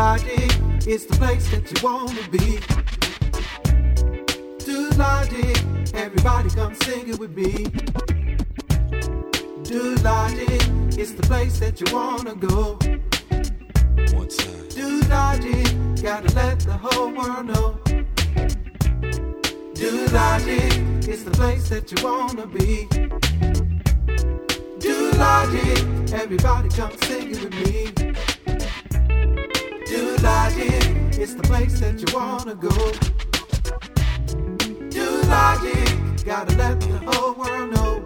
Logic is the place that you wanna be. Logic, everybody come sing it with me. Logic is the place that you wanna go. One time. Gotta let the whole world know. Logic is the place that you wanna be. Logic, everybody come sing it with me. Dude Logic It's the place that you wanna go. Dude Logic, gotta let the whole world know.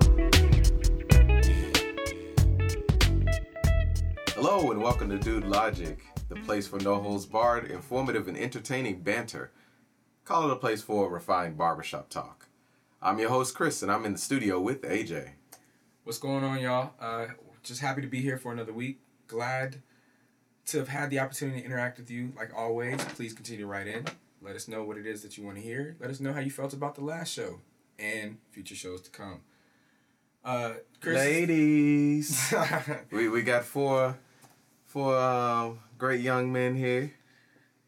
Hello and welcome to Dude Logic, the place for no holds barred, informative, and entertaining banter. Call it a place for refined barbershop talk. I'm your host Chris, and I'm in the studio with AJ. What's going on, y'all? Uh, just happy to be here for another week. Glad to have had the opportunity to interact with you, like always. Please continue to write in. Let us know what it is that you want to hear. Let us know how you felt about the last show and future shows to come. Uh, Chris, Ladies, we we got four four um, great young men here,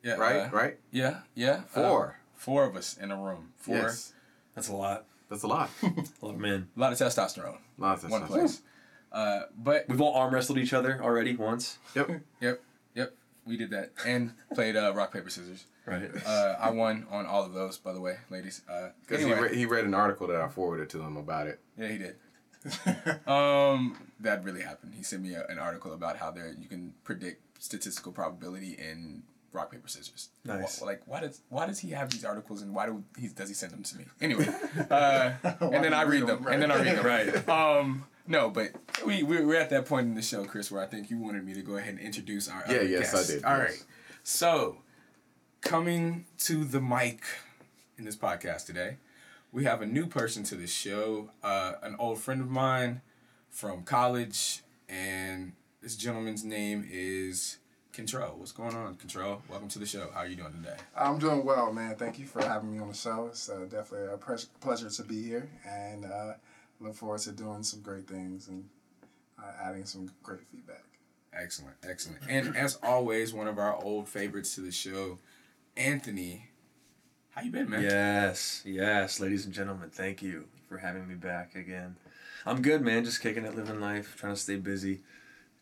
Yeah, right? uh, right? Yeah, yeah. Four. Uh, four of us in a room. Four. Yes, That's a lot. that's a lot. A lot of men. A lot of testosterone. Lots of One place. Uh, but We've all arm wrestled each other already once. Yep. yep, yep, we did that and played uh, rock paper scissors. Right. Uh, I won on all of those, by the way, ladies. Uh, Because anyway, he, re- he read an article that I forwarded to him about it. yeah, he did. um, that really happened. He sent me a, an article about how there you can predict statistical probability in rock paper scissors. Nice. Wh- like why does why does he have these articles and why do he does he send them to me anyway? Uh, and then I read them and then I read them. Right. Um, no, but we we we're at that point in the show, Chris, where I think you wanted me to go ahead and introduce our Yeah, other yes, I did, All yes. right, so coming to the mic in this podcast today, we have a new person to the show, uh, an old friend of mine from college, and this gentleman's name is Control. What's going on, Control? Welcome to the show. How are you doing today? I'm doing well, man. Thank you for having me on the show. It's uh, definitely a pres- pleasure to be here, and uh, look forward to doing some great things and uh, adding some great feedback. Excellent, excellent. And as always, one of our old favorites to the show, Anthony. How you been, man? Yes, yes, ladies and gentlemen, thank you for having me back again. I'm good, man. Just kicking it, living life, trying to stay busy,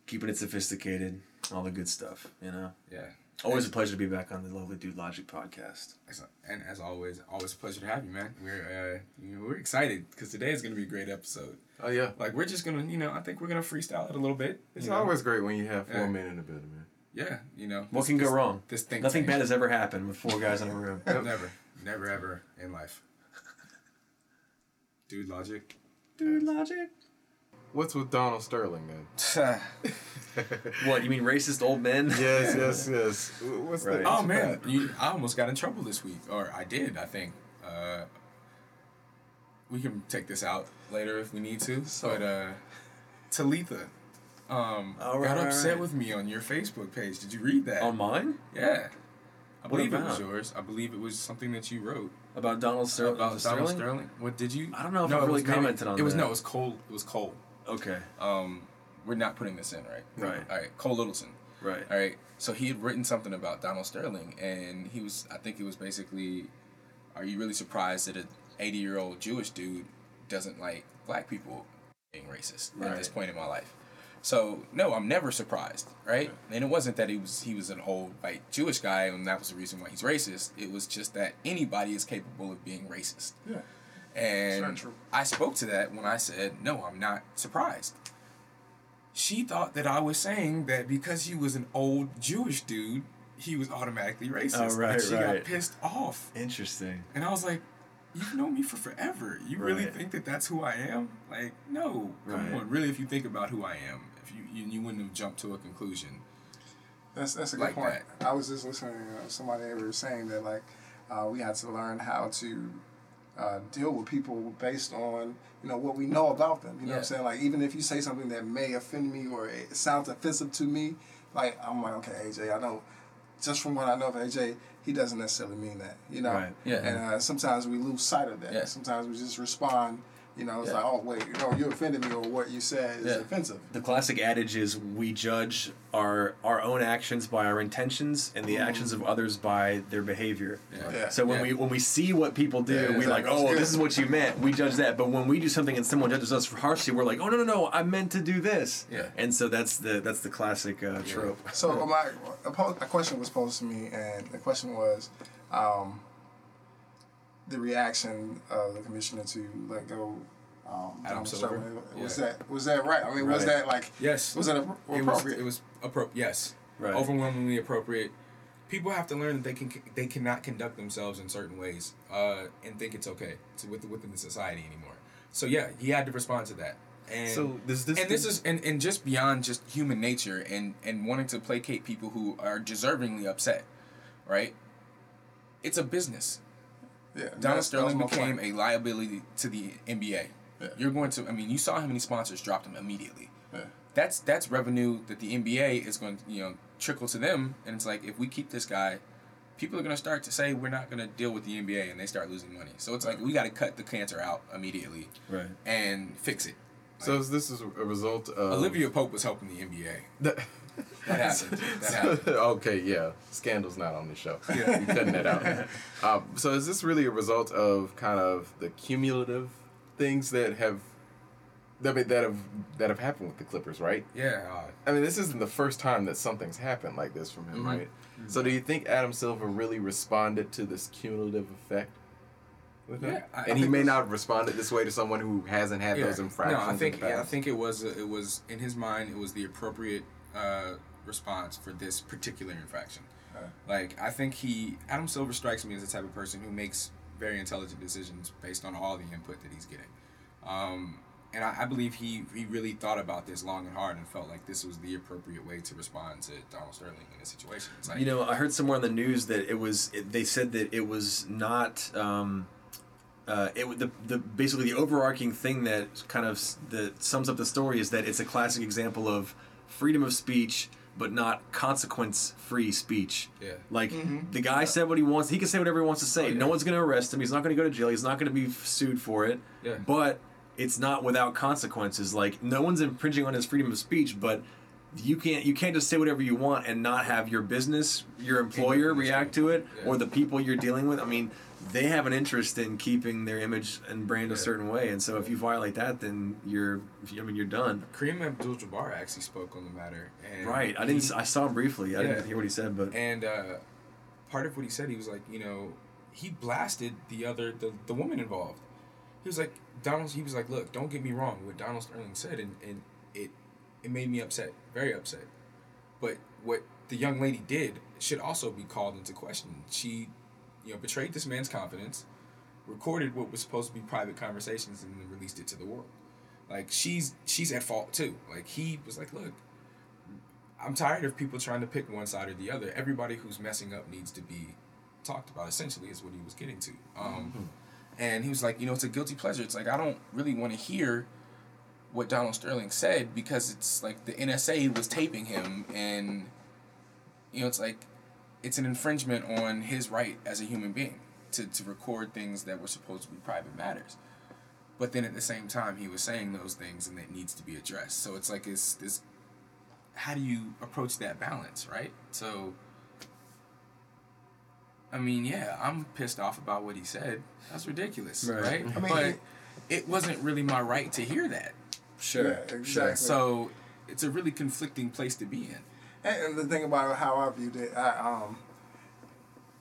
keeping it sophisticated, all the good stuff. You know, Yeah. Always a pleasure to be back on the Lovely Dude Logic podcast. Excellent. And as always, always a pleasure to have you, man. We're uh, you know, we're excited because today is going to be a great episode. Oh yeah. Like we're just gonna, you know, I think we're gonna freestyle it a little bit. It's know? always great when you have four Yeah. men in the building, man. yeah, you know. What this- can go this- wrong? This thing. Nothing bad has ever happened with four guys in a room. Never, never, ever in life. Dude, logic. Dude Logic. What's with Donald Sterling, then? What you mean, racist old men? yes, yes, yes. What's Right. the Oh man, you, I almost got in trouble this week, or I did, I think. Uh, we can take this out later if we need to. but uh, Talitha um, Oh, right, got upset right. with me on your Facebook page. Did you read that? On mine yeah, I What believe it was yours. I believe it was something that you wrote about Donald Ster- about Sterling. Donald Sterling. What did you? I don't know if no, I really was maybe- commented on It was that. no, it was Cole. It was Cole. Okay. Um, we're not putting this in, right? Right. All right, Cole Littleton. Right. All right. So he had written something about Donald Sterling, and he was, I think it was basically, are you really surprised that an 80 year old Jewish dude doesn't like black people being racist at this point in my life? So no, I'm never surprised, right? And it wasn't that he was he was an old white Jewish guy, and that was the reason why he's racist. It was just that anybody is capable of being racist. Yeah. And I spoke to that when I said, no, I'm not surprised. She thought that I was saying that because he was an old Jewish dude, he was automatically racist. Oh, right, and she right. got pissed off. Interesting. And I was like, you've known me for forever. You really think that that's who I am? Like, no. Come Right. on. Really, if you think about who I am, if you, you, you wouldn't have jumped to a conclusion. That's that's a good Like point. I was just listening to somebody they were saying that like uh, we had to learn how to uh, deal with people based on you know what we know about them. You know what I'm saying? Like even if you say something that may offend me or it sounds offensive to me, like I'm like okay AJ, I know just from what I know of AJ, he doesn't necessarily mean that. You know? Right. Yeah. And uh, sometimes we lose sight of that. Yeah. Sometimes we just respond You know, it's Yeah. like, oh wait, you know, you offended me, or what you said is Yeah. offensive. The classic adage is we judge our our own actions by our intentions and the actions of others by their behavior. Yeah. So when Yeah. we when we see what people do, Yeah, we like, oh, this is what you meant. We judge that. But when we do something and someone judges us for harshly, we're like, oh no no no, I meant to do this. Yeah. And so that's the that's the classic uh, trope. So my a, a question was posed to me, and the question was, um, the reaction of the commissioner to let go. Um, Adam Silver? Sterling. Was Yeah. that was that right? I mean, was that like Yes. was that it was appropriate? it was appro- yes Right. overwhelmingly appropriate people have to learn that they can they cannot conduct themselves in certain ways uh, and think it's okay to with, within the society anymore so yeah he had to respond to that and So does this and this is and, and just beyond just human nature and and wanting to placate people who are deservingly upset right it's a business yeah, Donald that's- Sterling became point. a liability to the NBA. Yeah. You're going to. I mean, you saw how many sponsors dropped him immediately. Yeah. That's that's revenue that the NBA is going to you know trickle to them, and it's like if we keep this guy, people are going to start to say we're not going to deal with the NBA, and they start losing money. So it's like we got to cut the cancer out immediately Right. and fix it. so this is a result of Olivia Pope was helping the NBA. The- That happened. That happened. okay, yeah. Scandal's not on the show. Yeah. You're cutting that out. Um, so is this really a result of kind of the cumulative things that have that that have that have happened with the Clippers, right? Yeah. Uh, I mean, this isn't the first time that something's happened like this from him, Mhm. right? So do you think Adam Silver really responded to this cumulative effect? With? Yeah, I- I and he may not have responded this way to someone who hasn't had those infractions. No, I in think yeah, I think it was it was in his mind it was the appropriate uh, response for this particular infraction. Like I think he Adam Silver strikes me as the type of person who makes very intelligent decisions based on all the input that he's getting. Um, and I, I believe he, he really thought about this long and hard and felt like this was the appropriate way to respond to Donald Sterling in this situation. Like, You know, I heard somewhere in the news that it was. It, they said that it was not. Um, uh, it the the basically the overarching thing that kind of s- that sums up the story is that it's a classic example of freedom of speech, but not consequence-free speech. Yeah. Like mm-hmm. the guy said what he wants. He can say whatever he wants to say. Oh, yeah. No one's going to arrest him. He's not going to go to jail. He's not going to be sued for it. Yeah. But it's not without consequences. Like no one's infringing on his freedom of speech, but you can't you can't just say whatever you want and not have your business, your employer react to it, Yeah. or the people you're dealing with. I mean, they have an interest in keeping their image and brand a certain way, and so if you violate that, then you're I mean you're done. Kareem Abdul-Jabbar actually spoke on the matter. And Right. I didn't. he- I saw him briefly. I Yeah. didn't hear what he said, but And uh, part of what he said, he was like, you know, he blasted the other the, the woman involved. He was like, Donald. He was like, look, don't get me wrong. What Donald Sterling said, and, and it it made me upset, very upset. But what the young lady did should also be called into question. She, you know, betrayed this man's confidence, recorded what was supposed to be private conversations, and then released it to the world. Like she's she's at fault too. Like he was like, look, I'm tired of people trying to pick one side or the other. Everybody who's messing up needs to be talked about. Essentially, is what he was getting to. Um, And he was like, you know, it's a guilty pleasure. It's like I don't really want to hear what Donald Sterling said because it's like the NSA was taping him, and you know, it's like it's an infringement on his right as a human being to to record things that were supposed to be private matters. But then at the same time, he was saying those things, and that needs to be addressed. So it's like it's this how do you approach that balance, right? So, I mean, yeah, I'm pissed off about what he said. That's ridiculous, Right. right? I mean, but it- it wasn't really my right to hear that. Sure, Yeah, exactly. So it's a really conflicting place to be in. And, and the thing about how I viewed it, I um,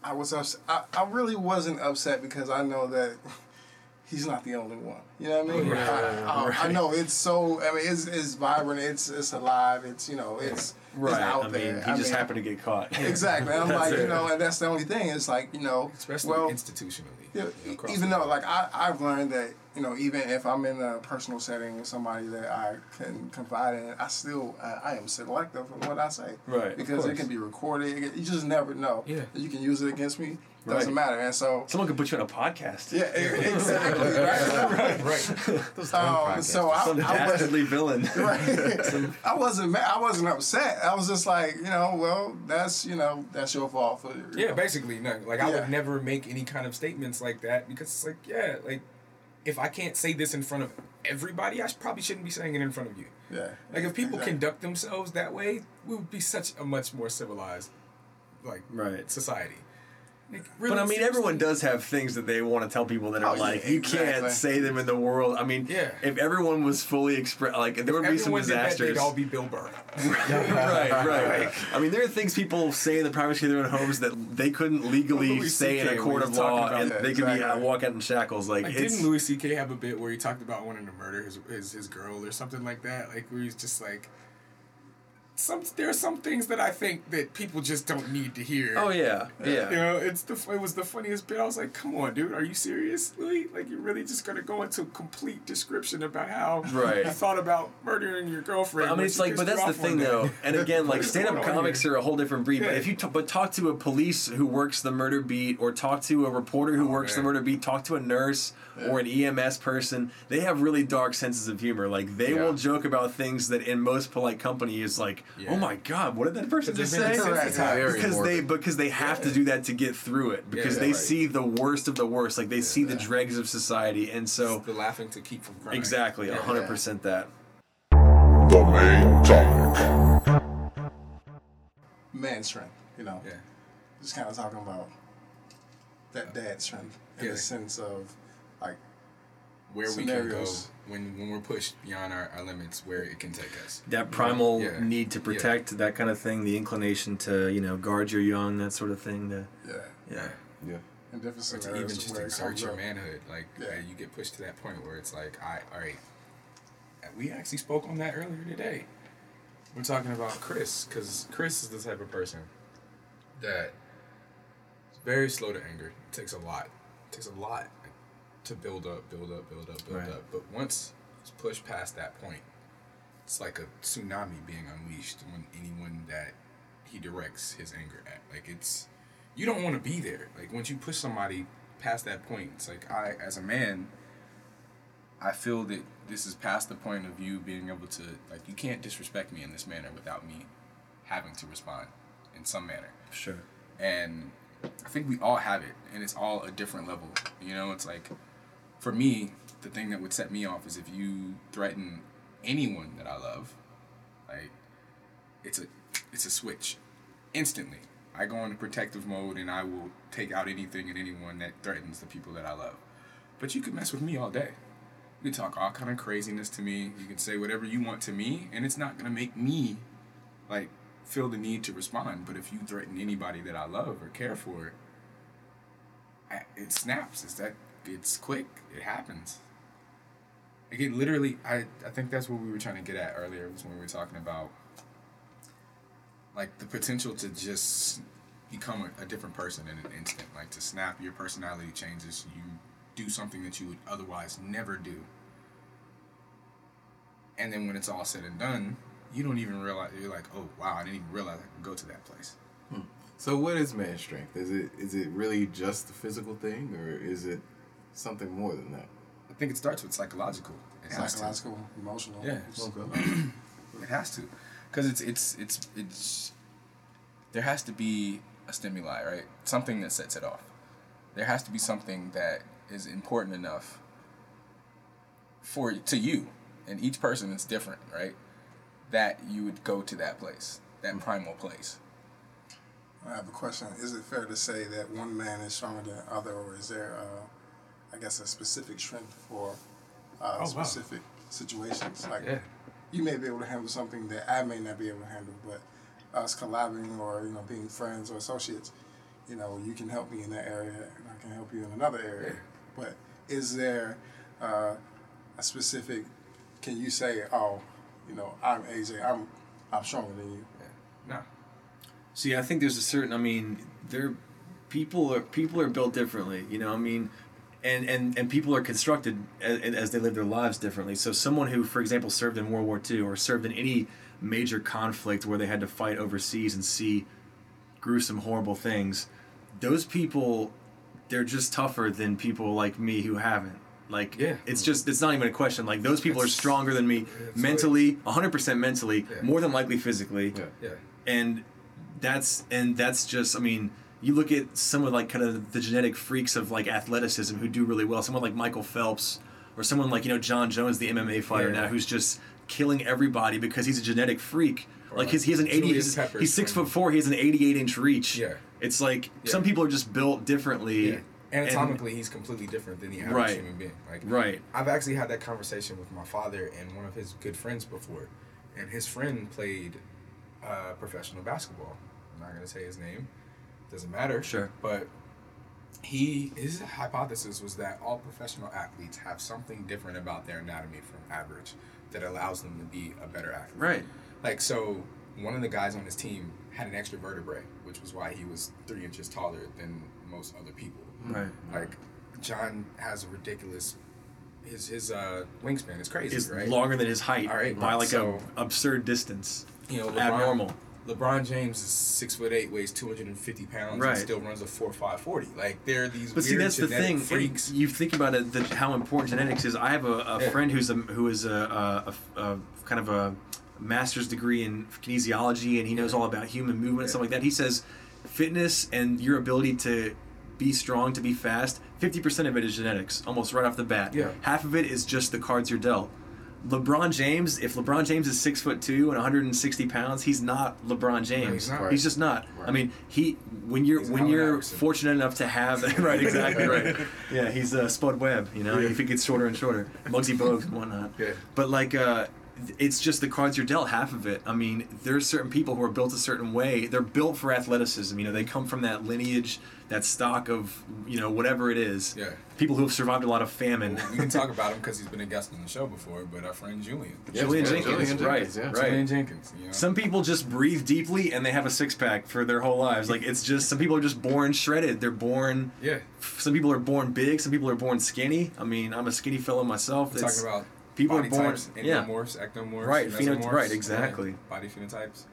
I was ups- I, I really wasn't upset because I know that he's not the only one. You know what I mean? Right, I, I, I know it's so. I mean, it's it's vibrant. It's it's alive. It's you know it's right. It's out I mean, there. he I just mean, happened to get caught. Exactly. And I'm That's like, you know, and that's the only thing. It's like, you know, Especially well, institutionally. yeah, you know, even though, like, I, I've learned that, you know, even if I'm in a personal setting with somebody that I can confide in, I still, uh, I am selective in what I say. Right, Because it can be recorded. Can- you just never know. Yeah. You can use it against me. Doesn't Right. matter. And so, Someone could put you on a podcast. yeah, exactly. right. right. Um, so I, Some I was, dastardly villain. right. I wasn't mad. I wasn't upset. I was just like, you know, well, that's you know, that's your fault for you Yeah, know. basically, no. Like I Yeah. would never make any kind of statements like that because it's like, yeah, like if I can't say this in front of everybody, I probably shouldn't be saying it in front of you. Yeah. Like if people Exactly. conduct themselves that way, we would be such a much more civilized, like Right. society. But I mean, everyone does have things that they want to tell people that are Oh, yeah, like you can't say them in the world. I mean, Yeah. if everyone was fully expressed, like there would be some did that, disasters. they'd all be Bill Burr. right, right. I mean, there are things people say in the privacy of their own homes that they couldn't legally say in a court of law, and Yeah, they could be uh, walk out in shackles. Like, Like, didn't Louis C.K. have a bit where he talked about wanting to murder his his, his girl or something like that? Like where he's just like, some there are some things that I think that people just don't need to hear. oh yeah, uh, yeah. You know, it's the it was the funniest bit. I was like, "Come on, dude, are you serious, Louis? Like, you're really just gonna go into a complete description about how Right. you thought about murdering your girlfriend?" I mean, it's like, but that's the thing, though. And again, like stand-up comics here? are a whole different breed. But if you t- but talk to a police who works the murder beat, or talk to a reporter who Oh, works the murder beat, talk to a nurse or an EMS person, they have really dark senses of humor. Like they Yeah. will joke about things that in most polite company is like, Yeah. oh my god, what did that person Because just say? Right. because they because they have to do that to get through it because Yeah, they right. see the worst of the worst like they see the dregs of society and so the laughing to keep from crying. exactly Yeah. hundred percent that The main topic. man strength, you know. Yeah. Just kind of talking about that dad strength in Yeah. the sense of like Where we can go when when we're pushed beyond our, our limits, where it can take us. that primal Yeah. need to Yeah. protect that kind of thing the inclination to you know guard your young that sort of thing the, yeah, yeah Yeah. in different Or to even just where it exert your up. manhood, like Yeah. uh, you get pushed to that point where it's like, I all right. We actually spoke on that earlier today. We're talking about Chris because Chris is the type of person that is very slow to anger. It takes a lot. It takes a lot to build up, build up, build up, build Right. up. But once it's pushed past that point, it's like a tsunami being unleashed on anyone that he directs his anger at. Like it's you don't want to be there. Like once you push somebody past that point, it's like I, as a man, I feel that this is past the point of you being able to like you can't disrespect me in this manner without me having to respond in some manner. sure and I think we all have it, and it's all a different level. You know, it's like for me, the thing that would set me off is if you threaten anyone that I love, like it's a it's a switch instantly. I go into protective mode and I will take out anything and anyone that threatens the people that I love. But you can mess with me all day. You can talk all kind of craziness to me. You can say whatever you want to me, and it's not gonna make me like feel the need to respond. But if you threaten anybody that I love or care for, it snaps. It's that it's quick. It happens. It literally. I I think that's what we were trying to get at earlier was when we were talking about like the potential to just become a, a different person in an instant. Like to snap, your personality changes. You do something that you would otherwise never do. And then when it's all said and done, you don't even realize you're like, oh wow, I didn't even realize I could go to that place. Hmm. So what is man strength? Is it is it really just the physical thing, or is it something more than that? I think it starts with psychological. It has to. Psychological, emotional. Yeah. It has to, because it's it's it's it's. There has to be a stimuli, right? Something that sets it off. There has to be something that is important enough. For to you, and each person is different, right? That you would go to that place, that primal place. I have a question. Is it fair to say that one man is stronger than the other, or is there, uh, I guess, a specific strength for uh, Oh, wow. specific situations? Like, Yeah. you may be able to handle something that I may not be able to handle, but us collabing or you know being friends or associates, you know, you can help me in that area, and I can help you in another area. But is there uh, a specific? Can you say, oh, you know, I'm AJ, I'm I'm stronger than you? no. See, I think there's a certain. I mean, there, people are people are built differently. You know, I mean, and and and people are constructed as, as they live their lives differently. So, someone who, for example, served in World War II or served in any major conflict where they had to fight overseas and see gruesome, horrible things, those people, they're just tougher than people like me who haven't. Like, Yeah. it's just it's not even a question. Like, those people are stronger than me mentally, 100% mentally, Yeah. more than likely physically Yeah. Yeah. and that's and that's just i mean you look at some of like kind of the genetic freaks of like athleticism who do really well someone like michael phelps or someone like you know Jon Jones, the MMA fighter Yeah. now, who's just killing everybody because he's a genetic freak. Or like his, he has an eighty. He's, he's six foot four. He has an eighty-eight inch reach. Yeah. It's like Yeah. some people are just built differently. Yeah. Anatomically, he's completely different than the average Right. human being. Like, Right. I've actually had that conversation with my father and one of his good friends before, and his friend played uh, professional basketball. I'm not gonna say his name. Doesn't matter. Sure. But he his hypothesis was that all professional athletes have something different about their anatomy from average that allows them to be a better athlete. Right. Like so, one of the guys on his team had an extra vertebrae, which was why he was three inches taller than most other people. Right. Like Jon has a ridiculous his his uh, wingspan is crazy, Is right? longer than his height All right, by like so- a absurd distance. You know, LeBron, Abnormal. LeBron James is six foot eight, weighs two hundred and fifty pounds, Right. and still runs a four five forty. Like there are these But see, that's the thing. freaks. You think about it, the, how important genetics is. I have a, a Yeah. friend who's a who is a, a, a, a kind of a master's degree in kinesiology, and he knows mm-hmm. all about human movement and stuff like that. He says fitness and your ability to be strong, to be fast, fifty percent of it is genetics, almost right off the bat. Yeah. Half of it is just the cards you're dealt. LeBron James, if LeBron James is six foot two and 160 pounds, he's not LeBron James. he's not. He's just not. I mean, he when you're He's when you're Iverson. fortunate enough to have right, exactly right. Yeah, he's uh, Spud Webb. You know, if he gets shorter and shorter, Muggsy Bogues and whatnot. Yeah. But like, uh, it's just the cards you're dealt. Half of it. I mean, there's certain people who are built a certain way. They're built for athleticism. You know, they come from that lineage, that stock of you know whatever it is. Yeah. People who have survived a lot of famine. we can talk about him because he's been a guest on the show before. But our friend Julian, yeah, Julian Yeah, Jenkins, Julian right, Jenkins, yeah. right. Julian Jenkins. You know? Some people just breathe deeply and they have a six pack for their whole lives. Like it's just some people are just born shredded. They're born. yeah, Some people are born big. Some people are born skinny. I mean, I'm a skinny fellow myself. we're It's- talking about people body are born- types, yeah. endomorphs, ectomorphs, Right, pheno- mesomorphs, right, yeah, exactly. body phenotypes.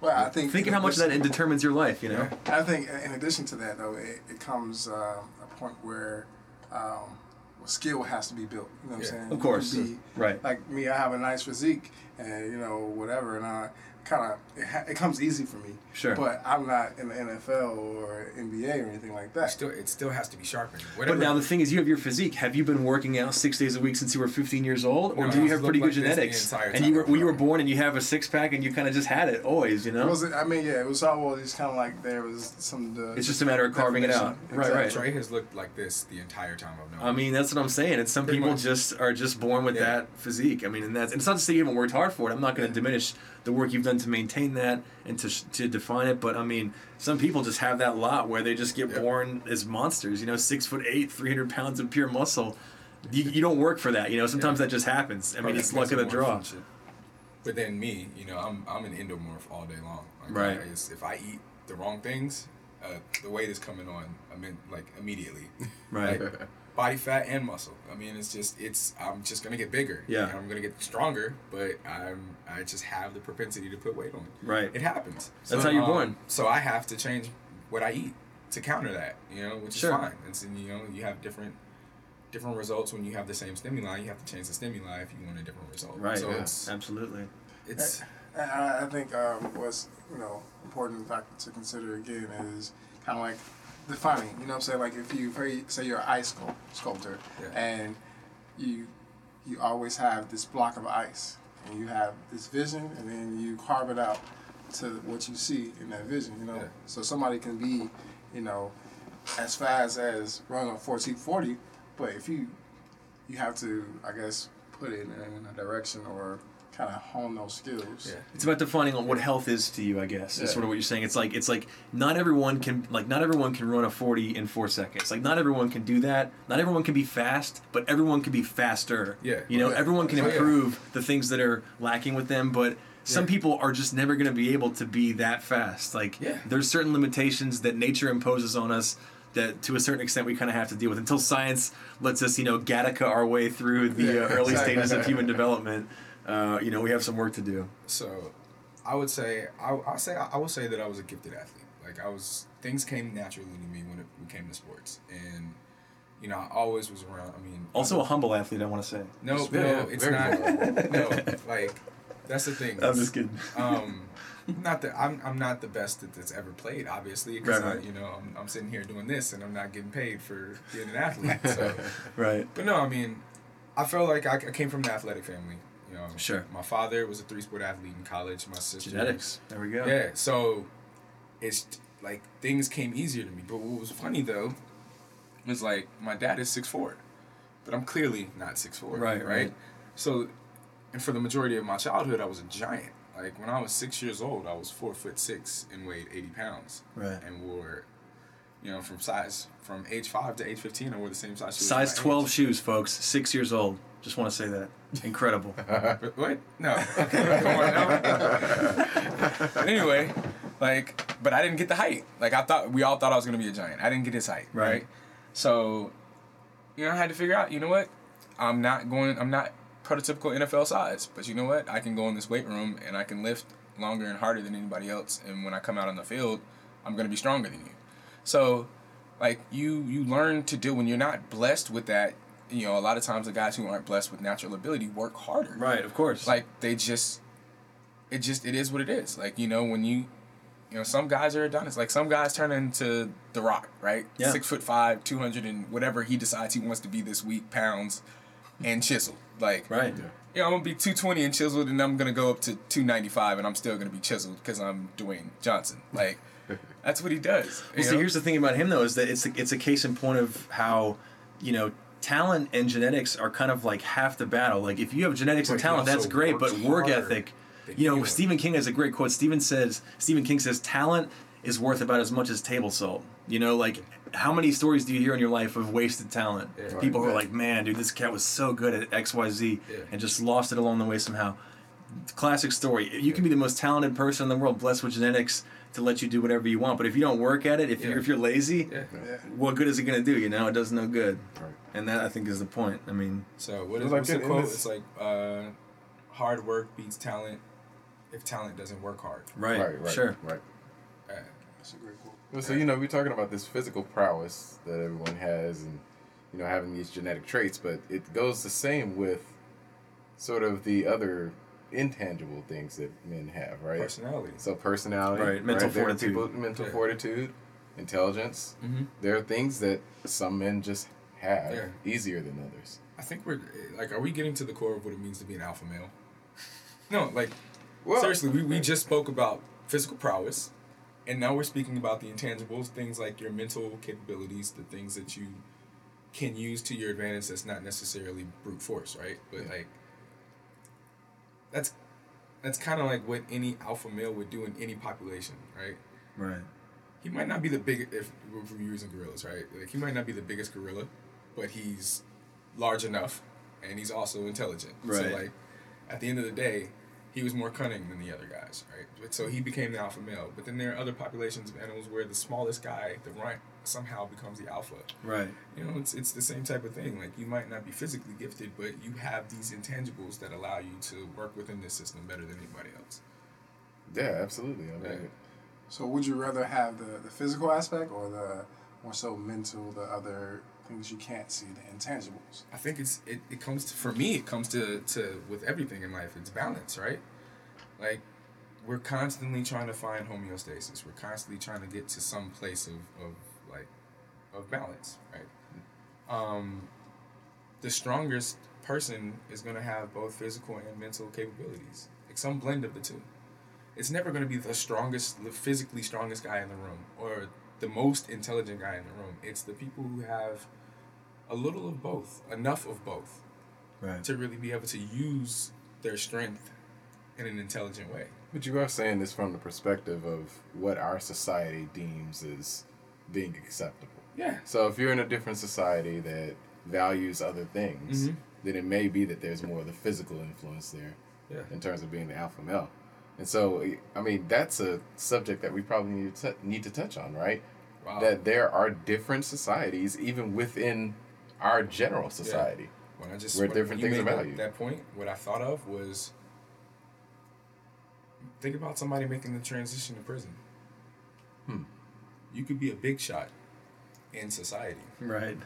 Well, I think Think of how much that determines your life. You know. Yeah. I think in addition to that, though, it, it comes um, a point where um, skill has to be built. You know what Yeah, I'm saying? of course. Be, Right. Like me, I have a nice physique, and you know whatever, and I kind of it, ha- it comes easy for me. Sure. But I'm not in the NFL or NBA or anything like that. Still, it still has to be sharpened. But now the thing is, you have your physique. Have you been working out six days a week since you were 15 years old, or No, do you I've pretty good like genetics? And you were time. when you were born and you have a six pack and you kind of just had it always. You know. Was it? I mean, yeah, it was always kind of like there was some. The, It's just a matter of carving it out. definition. Right, right. Trey has looked like this the entire time I've known. I mean, that's what I'm saying. It's some Pretty people much. just are just born with Yeah. that physique. I mean, and that's. And it's not to say you haven't worked hard for it. I'm not going to diminish the work you've done to maintain that and to sh- to define it. But I mean, some people just have that lot where they just get Yeah. born as monsters. You know, six foot eight, 300 pounds of pure muscle. You, you don't work for that. You know, sometimes Yeah. that just happens. I mean, it's luck of the draw. But then me, you know, I'm I'm an endomorph all day long. Like, Right. I, if I eat the wrong things, uh, the weight is coming on. I mean, like immediately. Right. Like, body fat and muscle. I mean, it's just it's I'm just gonna get bigger. Yeah. You I'm gonna get stronger, but I'm I just have the propensity to put weight on. Right. It happens. That's how you're um, born. So I have to change what I eat to counter that. You know, which Sure. is fine. It's you know you have different different results when you have the same stimuli. You have to change the stimuli if you want a different result. Right. So Yeah. it's Absolutely. it's I, I think um, what's you know important factor to consider again is kind of like defining. You know what I'm saying? Like if you say- say you're an ice sculptor Yeah. and you you always have this block of ice and you have this vision and then you carve it out to what you see in that vision. You know, Yeah. so somebody can be you know as fast as running on 1440, but if you you have to I guess put it in a direction or kind of hone those skills. yeah. It's about defining on what health is to you, I guess. Is Yeah. sort of what you're saying. It's like it's like not everyone can like not everyone can run a 40 in 4 seconds. Like not everyone can do that. Not everyone can be fast, but everyone can be faster. Yeah. You know, Yeah. everyone can Oh, yeah. improve the things that are lacking with them, but some Yeah. people are just never going to be able to be that fast. Like Yeah. there's certain limitations that nature imposes on us that to a certain extent we kind of have to deal with until science lets us, you know, Gattaca our way through the Yeah, uh, early exactly. stages of human development. Uh, you know, we have some work to do. So, I would say I I say I will say that I was a gifted athlete. Like I was things came naturally to me when it when it came to sports, and you know I always was around. I mean, Also a humble athlete, I want to say. no, Yeah, no, it's very not. no, like that's the thing. I'm just kidding. Um, not that I'm I'm not the best that that's ever played, obviously, because Right, right. you know I'm, I'm sitting here doing this and I'm not getting paid for being an athlete. So, Right. but no, I mean, I felt like I, I came from an athletic family. You Sure. My father was a three sport athlete in college. My sister Genetics. There we go. Yeah, so it's like things came easier to me. But what was funny though was like my dad is six four, but I'm clearly not six four. Right, right. right. So, and for the majority of my childhood, I was a giant. Like when I was six years old, I was four foot six and weighed eighty pounds. Right. And wore, you know, from size from age five to age fifteen, I wore the same size shoes. Size 12 age. shoes, folks. Six years old. Just want to say that. Incredible. What? No. Come on but anyway, like, but I didn't get the height. Like I thought, we all thought I was gonna be a giant. I didn't get his height. Right. Right. So, you know, I had to figure out. You know what? I'm not going. I'm not prototypical NFL size. But you know what? I can go in this weight room and I can lift longer and harder than anybody else. And when I come out on the field, I'm gonna be stronger than you. So, like you, you learn to do when you're not blessed with that. You know, a lot of times the guys who aren't blessed with natural ability work harder right, of course. like they just it just it is what it is like you know when you you know some guys are Adonis like some guys turn into the rock right Yeah. six foot five 200 and whatever he decides he wants to be this week pounds and chiseled like right. yeah i'm gonna be 220 and chiseled and i'm gonna go up to 295 and i'm still gonna be chiseled because i'm dwayne johnson like that's what he does Well, see, know? here's the thing about him though is that it's a, it's a case in point of how, you know, talent and genetics are kind of like half the battle. Like if you have genetics and But he talent, that's great, but work ethic. You know. Stephen King has a great quote. Stephen says Stephen King says talent is worth about as much as table salt. You know, like how many stories do you hear in your life of wasted talent? Yeah. People who are like, man, dude, this cat was so good at X, Y, Z, Yeah. and just lost it along the way somehow. Classic story. You can be the most talented person in the world, blessed with genetics to let you do whatever you want. But if you don't work at it, if Yeah. you're if you're lazy, yeah Yeah. what good is it gonna do? You know, it does no good. Right. And that I think is the point. I mean, so what It's is like what's the in- in quote it's like uh hard work beats talent if talent doesn't work hard right, Right, right, sure, right. Uh, That's a great quote. Well, so you know, we're talking about this physical prowess that everyone has, and you know, having these genetic traits, but it goes the same with sort of the other intangible things that men have, right? personality So personality, Right, mental There are fortitude. people- mental Yeah. fortitude, intelligence. mm-hmm. There are things that some men just have Yeah. easier than others. I think we're like, are we getting to the core of what it means to be an alpha male? No, like Well, seriously, we, we just spoke about physical prowess, and now we're speaking about the intangibles, things like your mental capabilities, the things that you can use to your advantage. That's not necessarily brute force, right? But Yeah. like, that's that's kind of like what any alpha male would do in any population, right? right, he might not be the big if we're using gorillas, right? Like he might not be the biggest gorilla, but he's large enough, and he's also intelligent. So Right. like, at the end of the day, he was more cunning than the other guys, right? But so he became the alpha male. But then there are other populations of animals where the smallest guy, the runt, somehow becomes the alpha. right, You know, it's it's the same type of thing. Like you might not be physically gifted, but you have these intangibles that allow you to work within this system better than anybody else. yeah, absolutely. I mean, Yeah. So would you rather have the, the physical aspect or the more so mental, the other things you can't see, the intangibles? I think it's it, it comes to for me it comes to to with everything in life it's balance right? Like we're constantly trying to find homeostasis. We're constantly trying to get to some place of, of like of balance right? Um the strongest person is going to have both physical and mental capabilities. Like some blend of the two. It's never going to be the strongest the physically strongest guy in the room or the most intelligent guy in the room. It's the people who have a little of both, enough of both, right. to really be able to use their strength in an intelligent way. But you are saying this from the perspective of what our society deems as being acceptable. Yeah. So if you're in a different society that values other things, Mhm. then it may be that there's more of the physical influence there Yeah. in terms of being the alpha male. And so, I mean, that's a subject that we probably need to, t- need to touch on, right? Wow. That there are different societies, even within our general society. when I just where when different you things are made that- valued. That point, what I thought of was think about somebody making the transition to prison. Hmm. You could be a big shot in society, Right.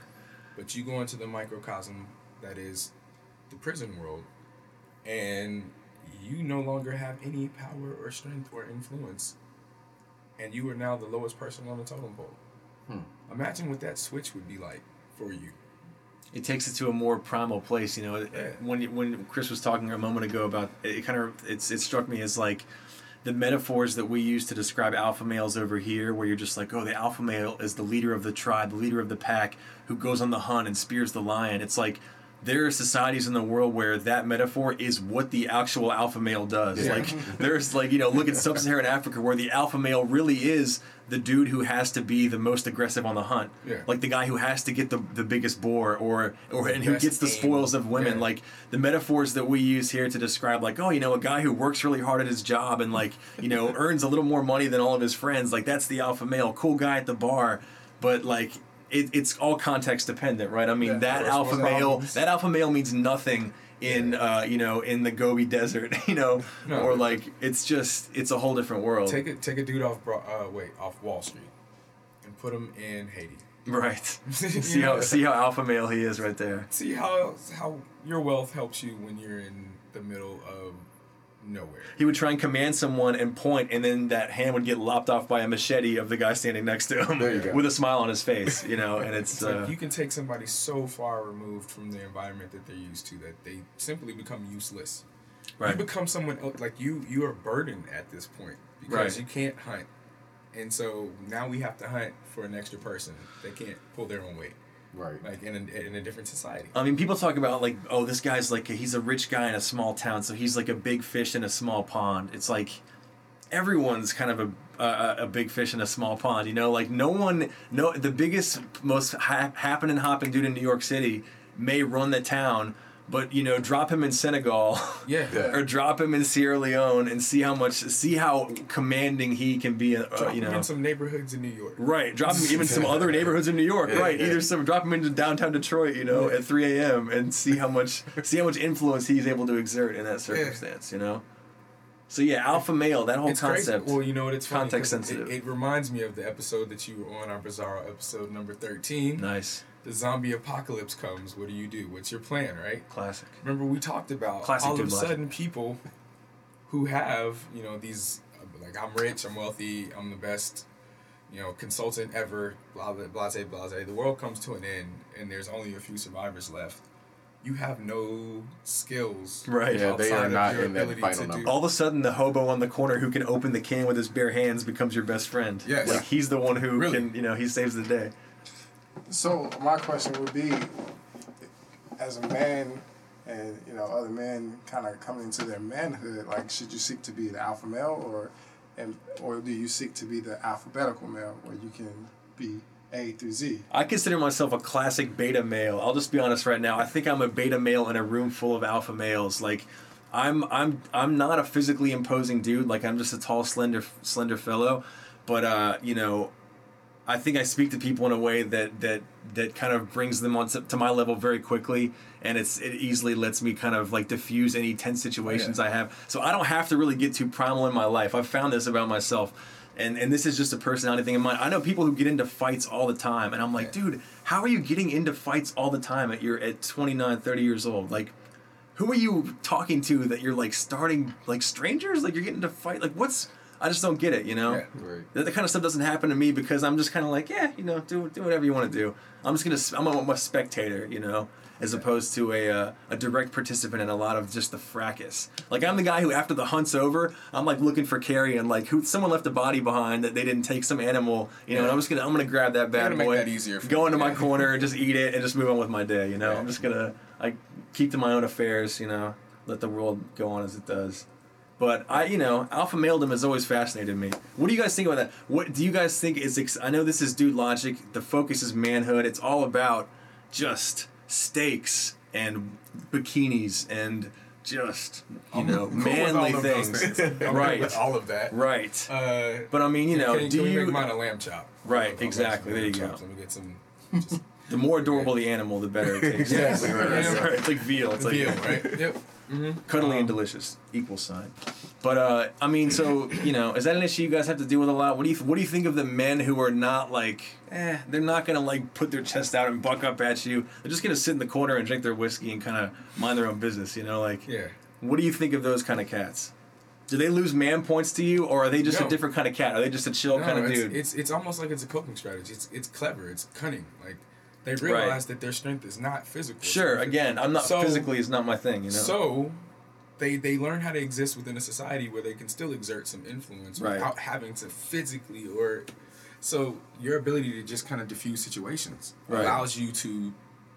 but you go into the microcosm that is the prison world, and you no longer have any power or strength or influence, and you are now the lowest person on the totem pole. Hmm. Imagine what that switch would be like for you. It takes it to a more primal place. You know, Yeah. when when Chris was talking a moment ago about it kind of it's it struck me as like the metaphors that we use to describe alpha males over here, where you're just like, oh, the alpha male is the leader of the tribe, the leader of the pack, who goes on the hunt and spears the lion. It's like there are societies in the world where that metaphor is what the actual alpha male does. Yeah. Like there's like you know look at sub-Saharan Africa where the alpha male really is the dude who has to be the most aggressive on the hunt. Yeah. Like the guy who has to get the, the biggest boar or or and who gets the spoils of women. Yeah. Like the metaphors that we use here to describe like oh you know a guy who works really hard at his job and like you know earns a little more money than all of his friends. Like that's the alpha male, cool guy at the bar, but like. It, it's all context dependent, right? I mean, Yeah, that alpha male, that alpha male means nothing in, uh, you know, in the Gobi Desert, you know, No. or like it's just, it's a whole different world, Take a take a dude off uh wait off Wall Street, and put him in Haiti. right? see how, see how alpha male he is right there. See how how your wealth helps you when you're in the middle of nowhere. He would try and command someone and point, and then that hand would get lopped off by a machete of the guy standing next to him There you go. with a smile on his face, you know, and it's, It's uh, like you can take somebody so far removed from the environment that they're used to that they simply become useless. right. You become someone else. Like you, you are burdened at this point because Right. you can't hunt, and so now we have to hunt for an extra person. They can't pull their own weight, Right. like in a, in a different society. I mean, people talk about like, oh, this guy's like he's a rich guy in a small town, so he's like a big fish in a small pond. It's like everyone's kind of a a, a big fish in a small pond, you know. Like no one, no, the biggest, most ha- happening hopping dude in New York City may run the town, but you know, drop him in Senegal. Yeah. Yeah. Or drop him in Sierra Leone and see how much, see how commanding he can be. Uh, Drop you them know, in some neighborhoods in New York. Right, drop him even some other neighborhoods in New York. Yeah, right, yeah. either some drop him into downtown Detroit, you know, at three a.m. and see how much see how much influence he's able to exert in that circumstance. You know, so yeah, alpha male, that whole it's concept. Crazy. Well, you know what? It's funny 'cause Context it- sensitive. It, it reminds me of the episode that you were on our Bizarro episode number thirteen. nice, The zombie apocalypse comes. What do you do? What's your plan? Right. classic. Remember we talked about Classic all of a sudden people who have you know these um, like I'm rich, I'm wealthy, I'm the best you know consultant ever. Blah blah blah blah. blah. The world comes to an end, and there's only a few survivors left. You have no skills. Right. Yeah, they are not in that ability final to do- number. All of a sudden, the hobo on the corner who can open the can with his bare hands becomes your best friend. Yes. like he's the one who Really? can, you know, he saves the day. So my question would be, as a man, and you know other men kind of coming into their manhood, like should you seek to be the alpha male, or and or do you seek to be the alphabetical male, where you can be A through Z? I consider myself a classic beta male. I'll just be honest right now. I think I'm a beta male in a room full of alpha males. Like, I'm I'm I'm not a physically imposing dude. Like I'm just a tall, slender slender fellow. But uh, you know, I think I speak to people in a way that that that kind of brings them on to, my level very quickly, and it's it easily lets me kind of like diffuse any tense situations I have. So I don't have to really get too primal in my life. I've found this about myself. And, and this is just a personality thing of mine. I know people who get into fights all the time, and I'm like, dude, how are you getting into fights all the time at your at 29, 30 years old? Like, who are you talking to that you're like starting like strangers? Like you're getting to fight? Like what's? I just don't get it. You know. Yeah. Right. That, that kind of stuff doesn't happen to me because I'm just kind of like, yeah, you know, do do whatever you want to do. I'm just gonna, I'm a, a spectator, you know, as opposed to a uh, a direct participant in a lot of just the fracas. Like I'm the guy who, after the hunt's over, I'm like looking for carrion. Like who, someone left a body behind that they didn't take some animal, you know. And I'm just gonna, I'm gonna grab that bad boy, that easier for go into my Yeah. corner, just eat it, and just move on with my day. You know, Yeah. I'm just gonna, I keep to my own affairs. You know, let the world go on as it does. But I, you know, alpha maledom has always fascinated me. What do you guys think about that? What do you guys think is? Ex- I know this is dude logic. The focus is manhood. It's all about just steaks and bikinis and just you know I'm cool with all manly things. I'm Right. With all of that. Right. Uh, But I mean, you know, can, do can you? make mine a lamb chop? Right, exactly. There you go. chops. Let me get some. Just The more adorable the animal, the better it tastes. Yes. Right, right. It's like veal. It's like veal, right? Yep. Cuddly Um, and delicious. Equal sign. But uh i mean so you know is that an issue you guys have to deal with a lot? What do you what do you think of the men who are not like eh they're not gonna like put their chest out and buck up at you? They're just gonna sit in the corner and drink their whiskey and kind of mind their own business you know like Yeah. what do you think of those kind of cats? Do they lose man points to you or are they just a different kind of cat? Are they just a chill No, kind of it's, dude? it's it's almost like it's a coping strategy. It's it's clever. It's cunning. Like they realize that their strength is not physical. Sure. Again, I'm not So- physically is not my thing. You know. So they they learn how to exist within a society where they can still exert some influence Right. without having to physically or so your ability to just kind of diffuse situations Right. allows you to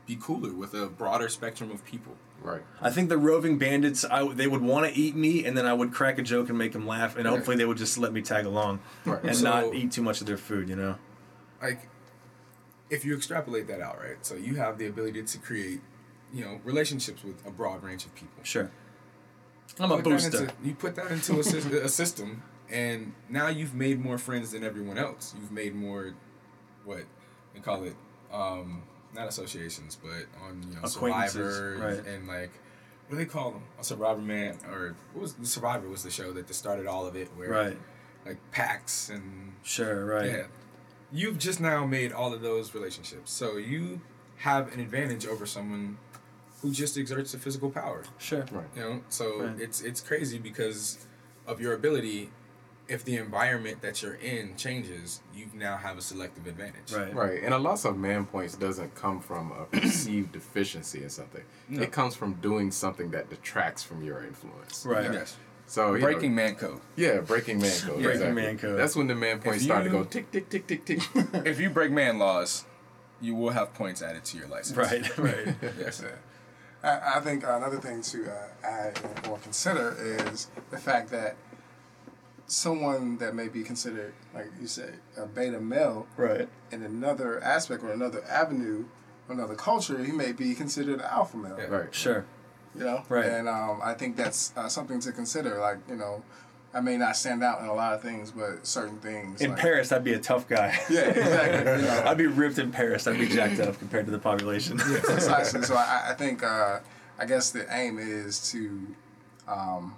be cooler with a broader spectrum of people. Right. I think the roving bandits, I, they would want to eat me, and then I would crack a joke and make them laugh, and Right. hopefully they would just let me tag along Right. and So- not eat too much of their food. You know. Like if you extrapolate that out, right? So you have the ability to create, you know, relationships with a broad range of people. Sure. I'm a Put that booster. into- you put that into a, a system, and now you've made more friends than everyone else. You've made more, what we call it, um, not associations, but on you know Acquaintances, Survivor right. and like what do they call them? A Survivor Man or what was the Survivor was the show that started all of it, where Right. like packs and Sure. Right. yeah, you've just now made all of those relationships, so you have an advantage over someone who just exerts a physical power. Sure. Right. You know, so Right. it's it's crazy because of your ability. If the environment that you're in changes, you now have a selective advantage. Right. Right. And a loss of man points doesn't come from a perceived deficiency in something. No. It comes from doing something that detracts from your influence. Right. Yes. So you Breaking know, man code. yeah, breaking man code. Breaking exactly. man code. That's when the man points If start to go tick tick tick tick tick. If you break man laws, you will have points added to your license. Right. Right. Yes. I, I think another thing to uh, add or consider is the fact that someone that may be considered, like you said, a beta male right. in another aspect or another avenue, another culture, he may be considered an alpha male. Yeah. right. Sure. You know, Right. And um, I think that's uh, something to consider. Like you know, I may not stand out in a lot of things, but certain things. In like, Paris, I'd be a tough guy. Yeah, exactly. you know. I'd be ripped in Paris. I'd be jacked up compared to the population. Precisely. So I, I think uh, I guess the aim is to um,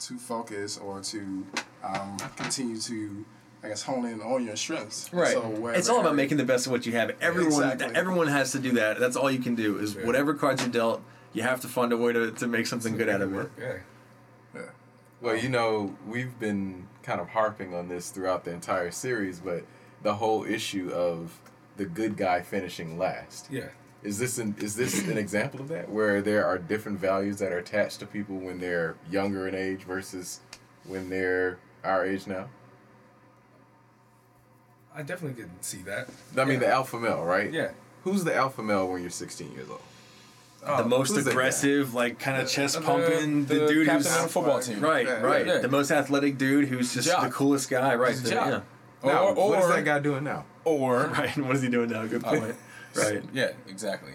to focus or to um, continue to I guess hone in on your strengths. Right. So wherever- it's all about making the best of what you have. Everyone, Exactly. everyone has to do that. That's all you can do. Is Yeah. whatever cards you dealt, you have to find a way to, to make something good out of it. Yeah. Yeah. Well, you know, we've been kind of harping on this throughout the entire series, but the whole issue of the good guy finishing last. Yeah. Is this an is this an example of that where there are different values that are attached to people when they're younger in age versus when they're our age now? I definitely didn't see that. I mean, the alpha male, right? Yeah. Who's the alpha male when you're 16 years old? The oh, most who's that aggressive, like kind of chest pumping, the, the dude captain who's of the football team. right, Yeah, right, yeah. the most athletic dude who's just Jock. the coolest guy, right? He's a the- yeah. Now, Or- what is that guy doing now? Or Right. What is he doing now? Good oh, point. right. yeah, exactly.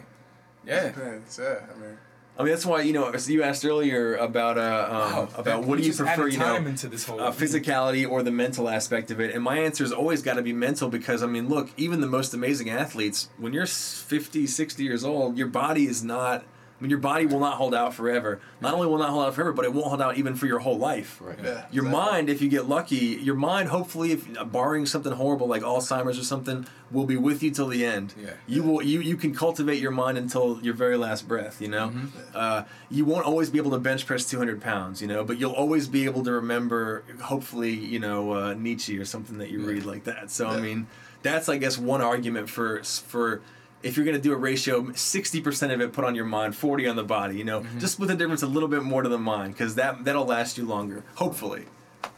Yeah. Depends, Yeah. I mean, I mean, that's why you know. as You asked earlier about uh, um, Wow, about what do you prefer? You know, into this whole uh, physicality or the mental aspect of it? And my answer has always got to be mental because I mean, look, even the most amazing athletes, when you're s- 50, 60 years old, your body is not. I mean, your body will not hold out forever. Not only will not hold out forever, but it won't hold out even for your whole life. Right. yeah. Your exactly. mind, if you get lucky, your mind, hopefully, if barring something horrible like Alzheimer's or something, will be with you till the end. Yeah. You will. You you can cultivate your mind until your very last breath. You know, uh, you won't always be able to bench press two hundred pounds. You know, but you'll always be able to remember. Hopefully, you know uh, Nietzsche or something that you read like that. So I mean, that's I guess one argument for for. If you're going to do a ratio, 60% of it put on your mind, 40 on the body, you know, mm-hmm. just with the difference a little bit more to the mind, because that, that'll last you longer, hopefully,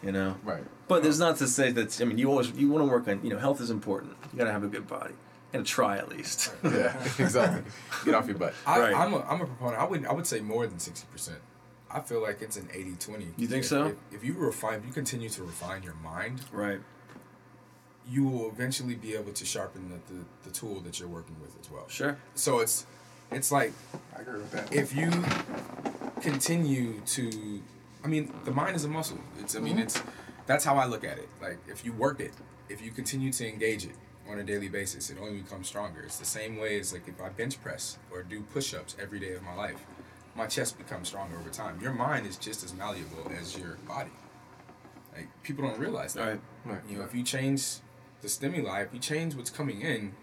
you know. Right. But there's not to say that I mean you always you want to work on you know health is important. You got to have a good body. You got to try at least. Yeah, exactly. Get off your butt. I, Right. I'm, a, I'm a proponent. I would I would say more than sixty percent. I feel like it's an 80-20. You think If- so? If, if you refine, if you continue to refine your mind, right. You will eventually be able to sharpen the, the, the tool that you're working with as well. Sure. So it's it's like I agree with that. if you continue to i mean the mind is a muscle it's i mean mm-hmm. it's that's how i look at it like if you work it if you continue to engage it on a daily basis it only becomes stronger it's the same way as like if i bench press or do push-ups every day of my life my chest becomes stronger over time your mind is just as malleable as your body like people don't realize that Right. Right. you know if you change the stimuli if you change what's coming in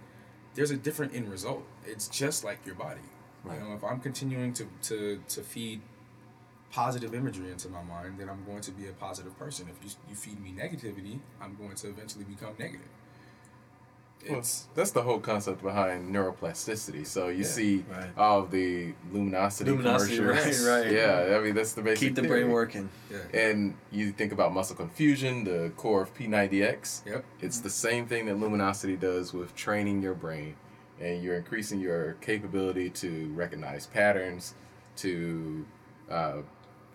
there's a different end result. It's just like your body. Right. you know if i'm continuing to, to, to feed positive imagery into my mind then i'm going to be a positive person. If you, you feed me negativity i'm going to eventually become negative Well, that's the whole concept behind neuroplasticity. So you Yeah, see right. all of the luminosity, Luminosity, commercials. right, right. Yeah, I mean that's the basic. Keep the theory. brain working. yeah. And you think about muscle confusion, the core of P90X. Yep. It's the same thing that luminosity does with training your brain, and you're increasing your capability to recognize patterns, to uh,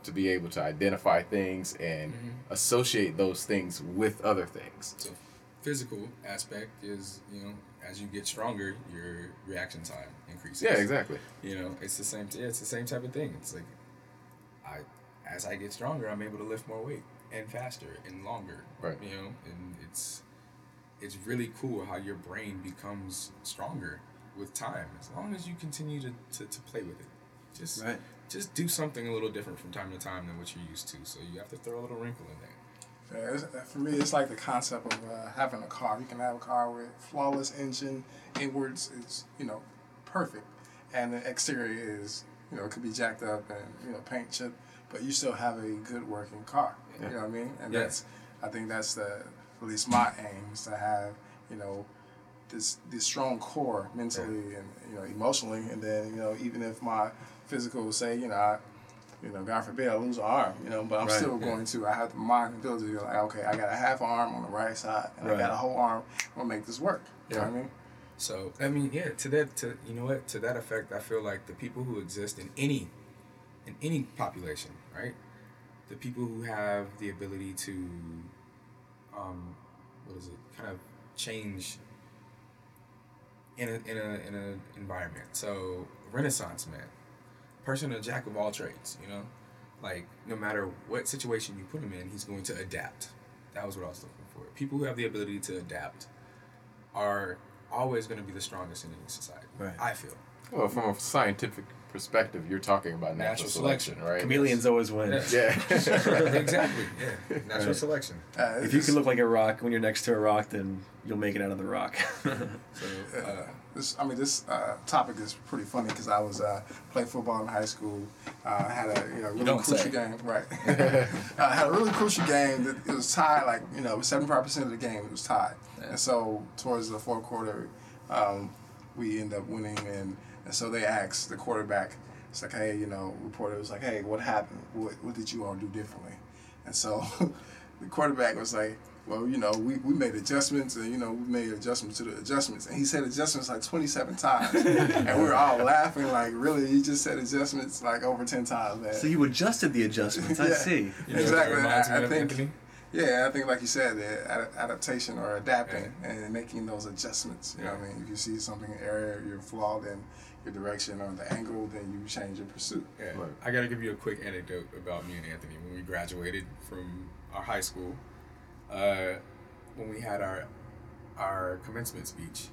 to be able to identify things and associate those things with other things. So physical aspect is you know as you get stronger, your reaction time increases. Yeah, exactly. You know, it's the same. Yeah, it's the same type of thing. It's like, I, as I get stronger, I'm able to lift more weight and faster and longer. Right. You know, and it's, it's really cool how your brain becomes stronger with time as long as you continue to, to, to play with it. Just Right. just do something a little different from time to time than what you're used to. So you have to throw a little wrinkle in there. Yeah, it's, for me, it's like the concept of uh, having a car. You can have a car with flawless engine, inwards is you know perfect, and the exterior is you know it could be jacked up and you know paint chip, but you still have a good working car. You know what I mean? And Yeah. that's I think that's the at least my aim is to have you know this this strong core mentally and you know emotionally, and then you know even if my physical say you know I you know, God forbid I lose an arm, you know, but I'm Right, still yeah. going to, I have the mind and ability to be like, okay, I got a half arm on the right side and I got a whole arm, I'm gonna make this work. You know what I mean? So I mean, yeah, to that, to you know what, to that effect, I feel like the people who exist in any, in any population, right, the people who have the ability to, um, what is it, kind of change. In a in a in a environment, so Renaissance man, person a jack of all trades, you know, like no matter what situation you put him in, he's going to adapt. That was what I was looking for. People who have the ability to adapt are always going to be the strongest in any society. Right. I feel. Well, from a scientific perspective, you're talking about natural, Natural selection, selection. right? Chameleons always win. Yeah. Yeah. exactly. Yeah. Natural Right. selection. Uh, If you can look like a rock when you're next to a rock, then you'll make it out of the rock. So uh, this, I mean, this uh, topic is pretty funny because I was uh, playing football in high school. Uh, had a you know really don't crucial say. game, right? I had a really crucial game that it was tied. Like you know, seventy five percent of the game it was tied, and so towards the fourth quarter, um, we end up winning, and, and so they asked the quarterback. It's like, hey, you know, reporter was like, hey, what happened? What what did you all do differently? And so the quarterback was like, well, you know, we, we made adjustments and, you know, we made adjustments to the adjustments. And he said adjustments like 27 times. and we were all laughing, like, really? He just said adjustments like over 10 times, man. so you adjusted the adjustments. I Yeah. see. you know exactly. I, I think, yeah, I think, like you said, the ad- adaptation or adapting and making those adjustments. You know what I mean? If you see something in area you're flawed in your direction or the angle, then you change your pursuit. Yeah. Right. I gotta give you a quick anecdote about me and Anthony when we graduated from our high school. Uh, when we had our our commencement speech,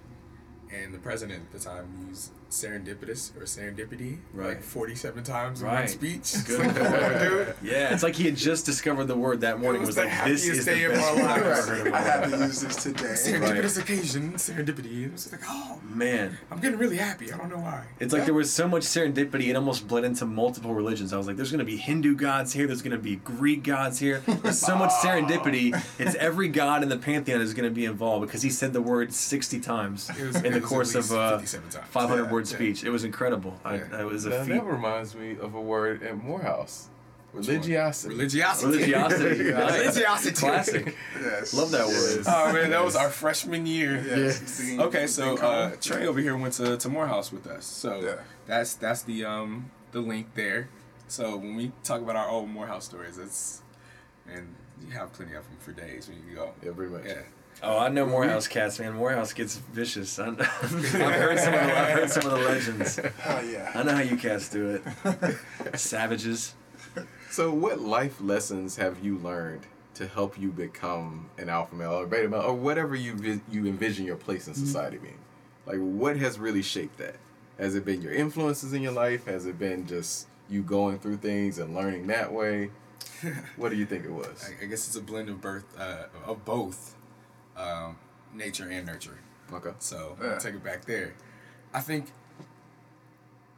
and the president at the time used serendipitous or serendipity like 47 times in one speech. Good. It's like, dude, Yeah, it's like he had just discovered the word that morning. It Was, was the like, this is day the of best my word I've life. ever heard in I my had life. to use this today. serendipitous occasion, serendipity. It was like, oh, Man, I'm getting really happy. I don't know why. it's like there was so much serendipity, it almost bled into multiple religions. I was like, there's going to be Hindu gods here, there's going to be Greek gods here. There's so much serendipity. It's every god in the pantheon is going to be involved because he said the word 60 times was- in the course of uh, 500 Yeah, word yeah. speech. It was incredible. I, Yeah. it was a Now, feat. that reminds me of a word at Morehouse. one? Religiosity. Religiosity. Religiosity. Religiosity. Classic. Yes. Love that word. Oh man, that was our freshman year. Yes. Being- Okay, so uh. Trey over here went to, to Morehouse with us. So Yeah. that's that's the um the link there. So when we talk about our old Morehouse stories, it's and you have plenty of them for days when you go. Yeah, pretty much. Yeah. Oh, I know Morehouse cats, man. Morehouse gets vicious. I- I've heard some of the, I've heard some of the legends. Oh, yeah. I know how you cats do it. Savages. So, what life lessons have you learned to help you become an alpha male or beta male or whatever you vi- you envision your place in society being? Like, what has really shaped that? Has it been your influences in your life? Has it been just you going through things and learning that way? what do you think it was? I, I guess it's a blend of birth uh, of both um, nature and nurture. Okay. So Yeah. Take it back there. I think.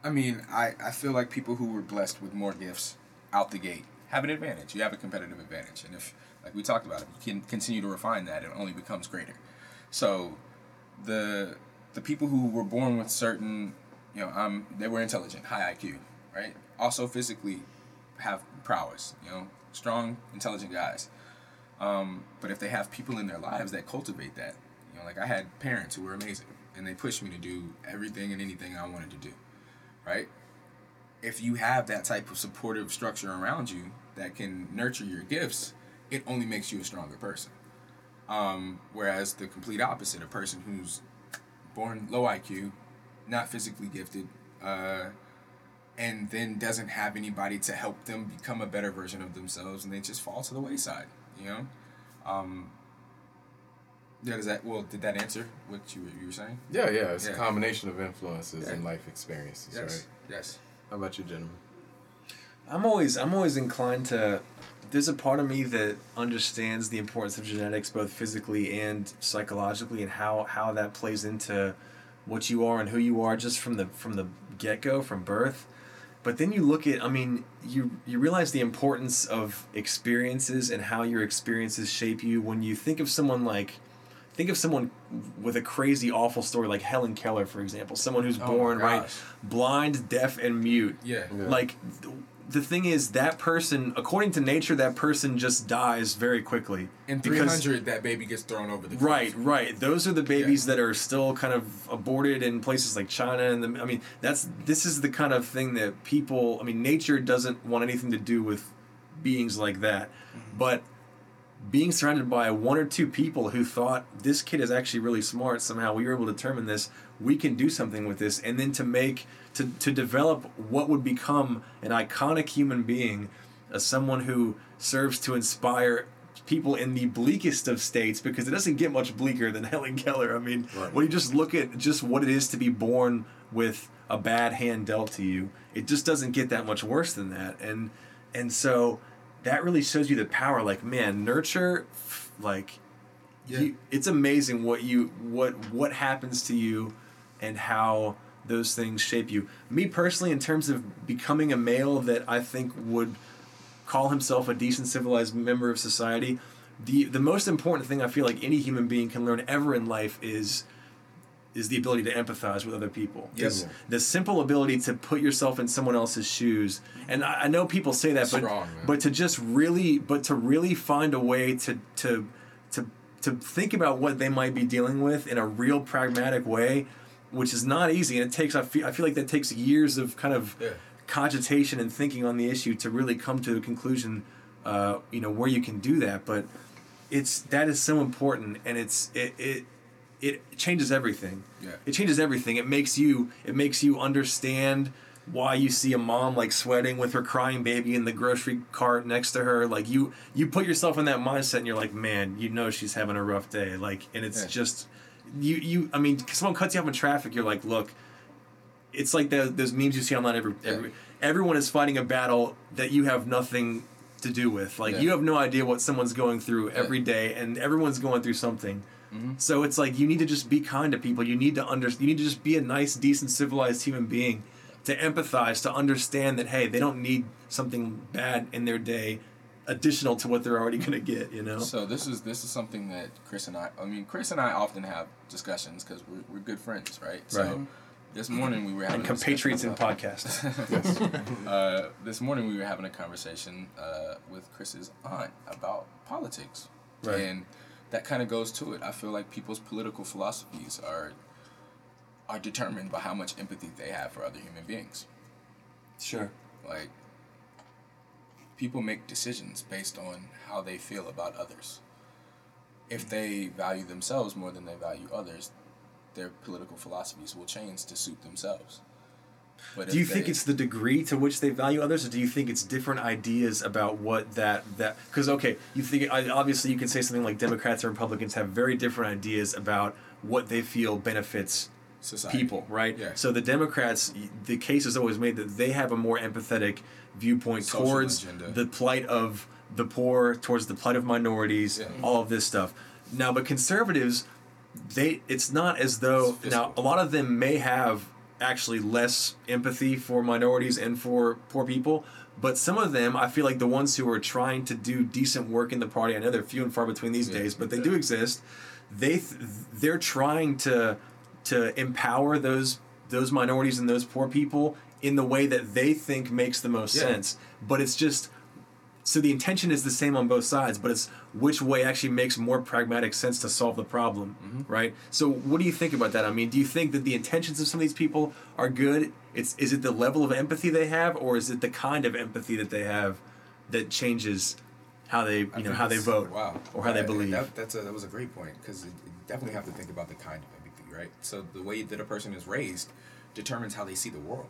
I mean, I, I feel like people who were blessed with more gifts out the gate have an advantage. You have a competitive advantage, and if like we talked about, if you can continue to refine that, it only becomes greater. So, the the people who were born with certain, you know, um, they were intelligent, high IQ, right? Also physically have prowess, you know, strong, intelligent guys. Um, but if they have people in their lives that cultivate that, you know, like I had parents who were amazing and they pushed me to do everything and anything I wanted to do, right? If you have that type of supportive structure around you that can nurture your gifts, it only makes you a stronger person. Um, whereas the complete opposite, a person who's born low IQ, not physically gifted, uh, and then doesn't have anybody to help them become a better version of themselves, and they just fall to the wayside. You know, um, yeah. Does that well? Did that answer what you were, you were saying? Yeah, yeah. It's Yeah. a combination of influences and life experiences, Yes. right? Yes. How about you, gentlemen? I'm always I'm always inclined to there's a part of me that understands the importance of genetics both physically and psychologically and how how that plays into what you are and who you are just from the from the get-go from birth. But then you look at I mean you you realize the importance of experiences and how your experiences shape you when you think of someone like think of someone with a crazy awful story like Helen Keller for example, someone who's Oh born right blind, deaf and mute Yeah. Yeah. like the thing is that person according to nature that person just dies very quickly. In Because- 300, that baby gets thrown over the right cliff. right those are the babies that are still kind of aborted in places like china and the, i mean that's this is the kind of thing that people i mean nature doesn't want anything to do with beings like that. Mm-hmm. But being surrounded by one or two people who thought this kid is actually really smart. Somehow we were able to determine this. We can do something with this. And then to make to, to develop what would become an iconic human being as someone who serves to inspire people in the bleakest of states because it doesn't get much bleaker than Helen Keller. I mean, Right. when you just look at just what it is to be born with a bad hand dealt to you, it just doesn't get that much worse than that. And and so that really shows you the power. Like, man, nurture, like, Yeah. you, it's amazing what you what what happens to you, and how those things shape you. Me personally, in terms of becoming a male that I think would call himself a decent civilized member of society the the most important thing i feel like any human being can learn ever in life is is the ability to empathize with other people Yes. The simple ability to put yourself in someone else's shoes and i, I know people say that but man. but to just really but to really find a way to to to to think about what they might be dealing with in a real pragmatic way which is not easy and it takes i feel, I feel like that takes years of kind of Yeah. cogitation and thinking on the issue to really come to a conclusion uh, you know where you can do that but it's that is so important and it's it it it changes everything Yeah. it changes everything it makes you it makes you understand why you see a mom like sweating with her crying baby in the grocery cart next to her like you you put yourself in that mindset and you're like man you know she's having a rough day like and it's Yeah. just you you i mean someone cuts you off in traffic you're like look it's like the, those memes you see online every, every everyone is fighting a battle that you have nothing to do with. Like Yeah. you have no idea what someone's going through every day and everyone's going through something. Mm-hmm. So it's like you need to just be kind to people. You need to under you need to just be a nice decent civilized human being to empathize to understand that hey they don't need something bad in their day additional to what they're already going to get you know So this is this is something that Chris and I. I mean, Chris and I often have discussions because we're, we're good friends, right? So Right. this morning we were having and compatriots in about- podcast uh, this morning we were having a conversation uh, with Chris's aunt about politics, Right. and that kind of goes to it. I feel like people's political philosophies are are determined by how much empathy they have for other human beings. sure Like people make decisions based on how they feel about others. If they value themselves more than they value others, their political philosophies will change to suit themselves. But Do you if think it's the degree to which they value others, or do you think it's different ideas about what that that? Because okay, you think I- obviously you can say something like Democrats and Republicans have very different ideas about what they feel benefits society? people, right? Yeah. So the Democrats, the case is always made that they have a more empathetic viewpoint Social towards agenda. the plight of the poor, towards the plight of minorities, Yeah. all of this stuff. Now, but conservatives, they it's not as though now a lot of them may have actually less empathy for minorities and for poor people. But some of them, I feel like the ones who are trying to do decent work in the party, I know they're few and far between these Yeah. days, but they do exist. they th- they're trying to to empower those those minorities and those poor people in the way that they think makes the most Yeah. sense. But it's just so the intention is the same on both sides, but it's which way actually makes more pragmatic sense to solve the problem, Mm-hmm. right? So what do you think about that? I mean, do you think that the intentions of some of these people are good? It's is it the level of empathy they have, or is it the kind of empathy that they have that changes how they you I know how they vote Wow. or how they believe? That, that's a, that was a great point because you definitely have to think about the kind of right? So the way that a person is raised determines how they see the world.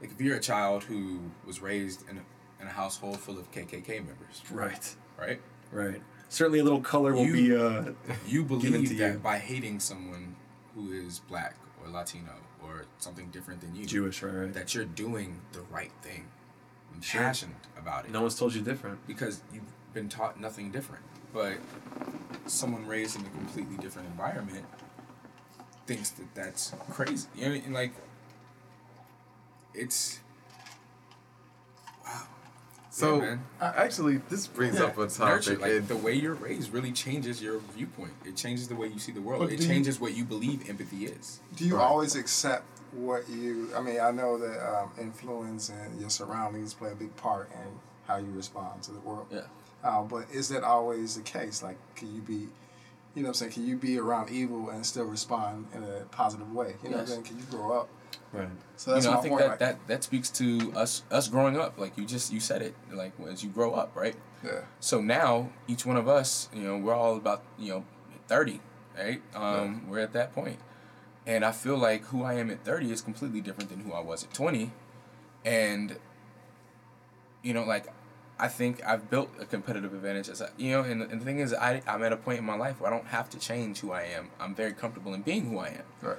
Like if you're a child who was raised in a, in a household full of KKK members, right, right? right. Certainly, a little color will You- be. Uh, You believe that you. by hating someone who is black or Latino or something different than you, Jewish, right, right. that you're doing the right thing and Sure. passionate about it. no one's told you different. because you've been taught nothing different. But someone raised in a completely different environment thinks that that's crazy. You know, and like it's wow. So Yeah, man. I- actually, this brings up a Nurture, topic. like the way you're raised really changes your viewpoint. It changes the way you see the world. It do you- changes what you believe empathy is. Do you Right. always accept what you? I mean, I know that um, influence and your surroundings play a big part in how you respond to the world. Yeah. Uh, but is that always the case? Like, can you be, you know, what I'm saying, can you be around evil and still respond in a positive way? You know, what I'm saying, can you grow up? Right. So that's you know, my I think point. that, like, that that speaks to us us growing up. Like you just you said it. Like as you grow up, right? yeah. So now each one of us, you know, we're all about you know, thirty, right? Um, We're at that point, and I feel like who I am at thirty is completely different than who I was at twenty, and you know, like I think I've built a competitive advantage as I, you know, and, and the thing is, I I'm at a point in my life where I don't have to change who I am. I'm very comfortable in being who I am. Right.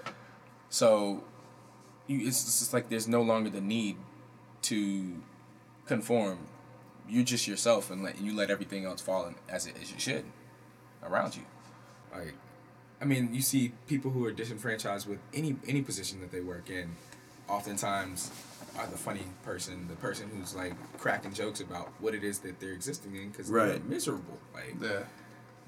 So, you, it's just like there's no longer the need to conform. You're just yourself, and let you let everything else fall in, as it as you should around you. Like, I mean, you see people who are disenfranchised with any any position that they work in. Oftentimes, are the funny person, the person who's like cracking jokes about what it is that they're existing in because they're miserable. Like, Yeah.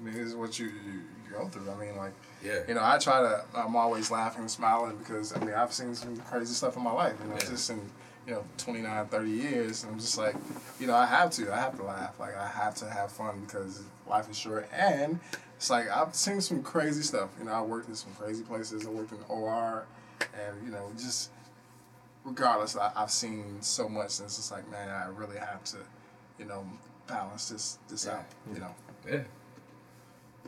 I mean, this is what you, you, you go through. I mean, like, Yeah. you know, I try to, I'm always laughing and smiling because, I mean, I've seen some crazy stuff in my life, you know, Yeah. just in, you know, 29, 30 years. And I'm just like, you know, I have to, I have to laugh. Like, I have to have fun because life is short. And it's like, I've seen some crazy stuff. You know, I worked in some crazy places. I worked in OR and, you know, just regardless, I, I've seen so much. And it's just like, man, I really have to, you know, balance this, this Yeah. out, you know. yeah.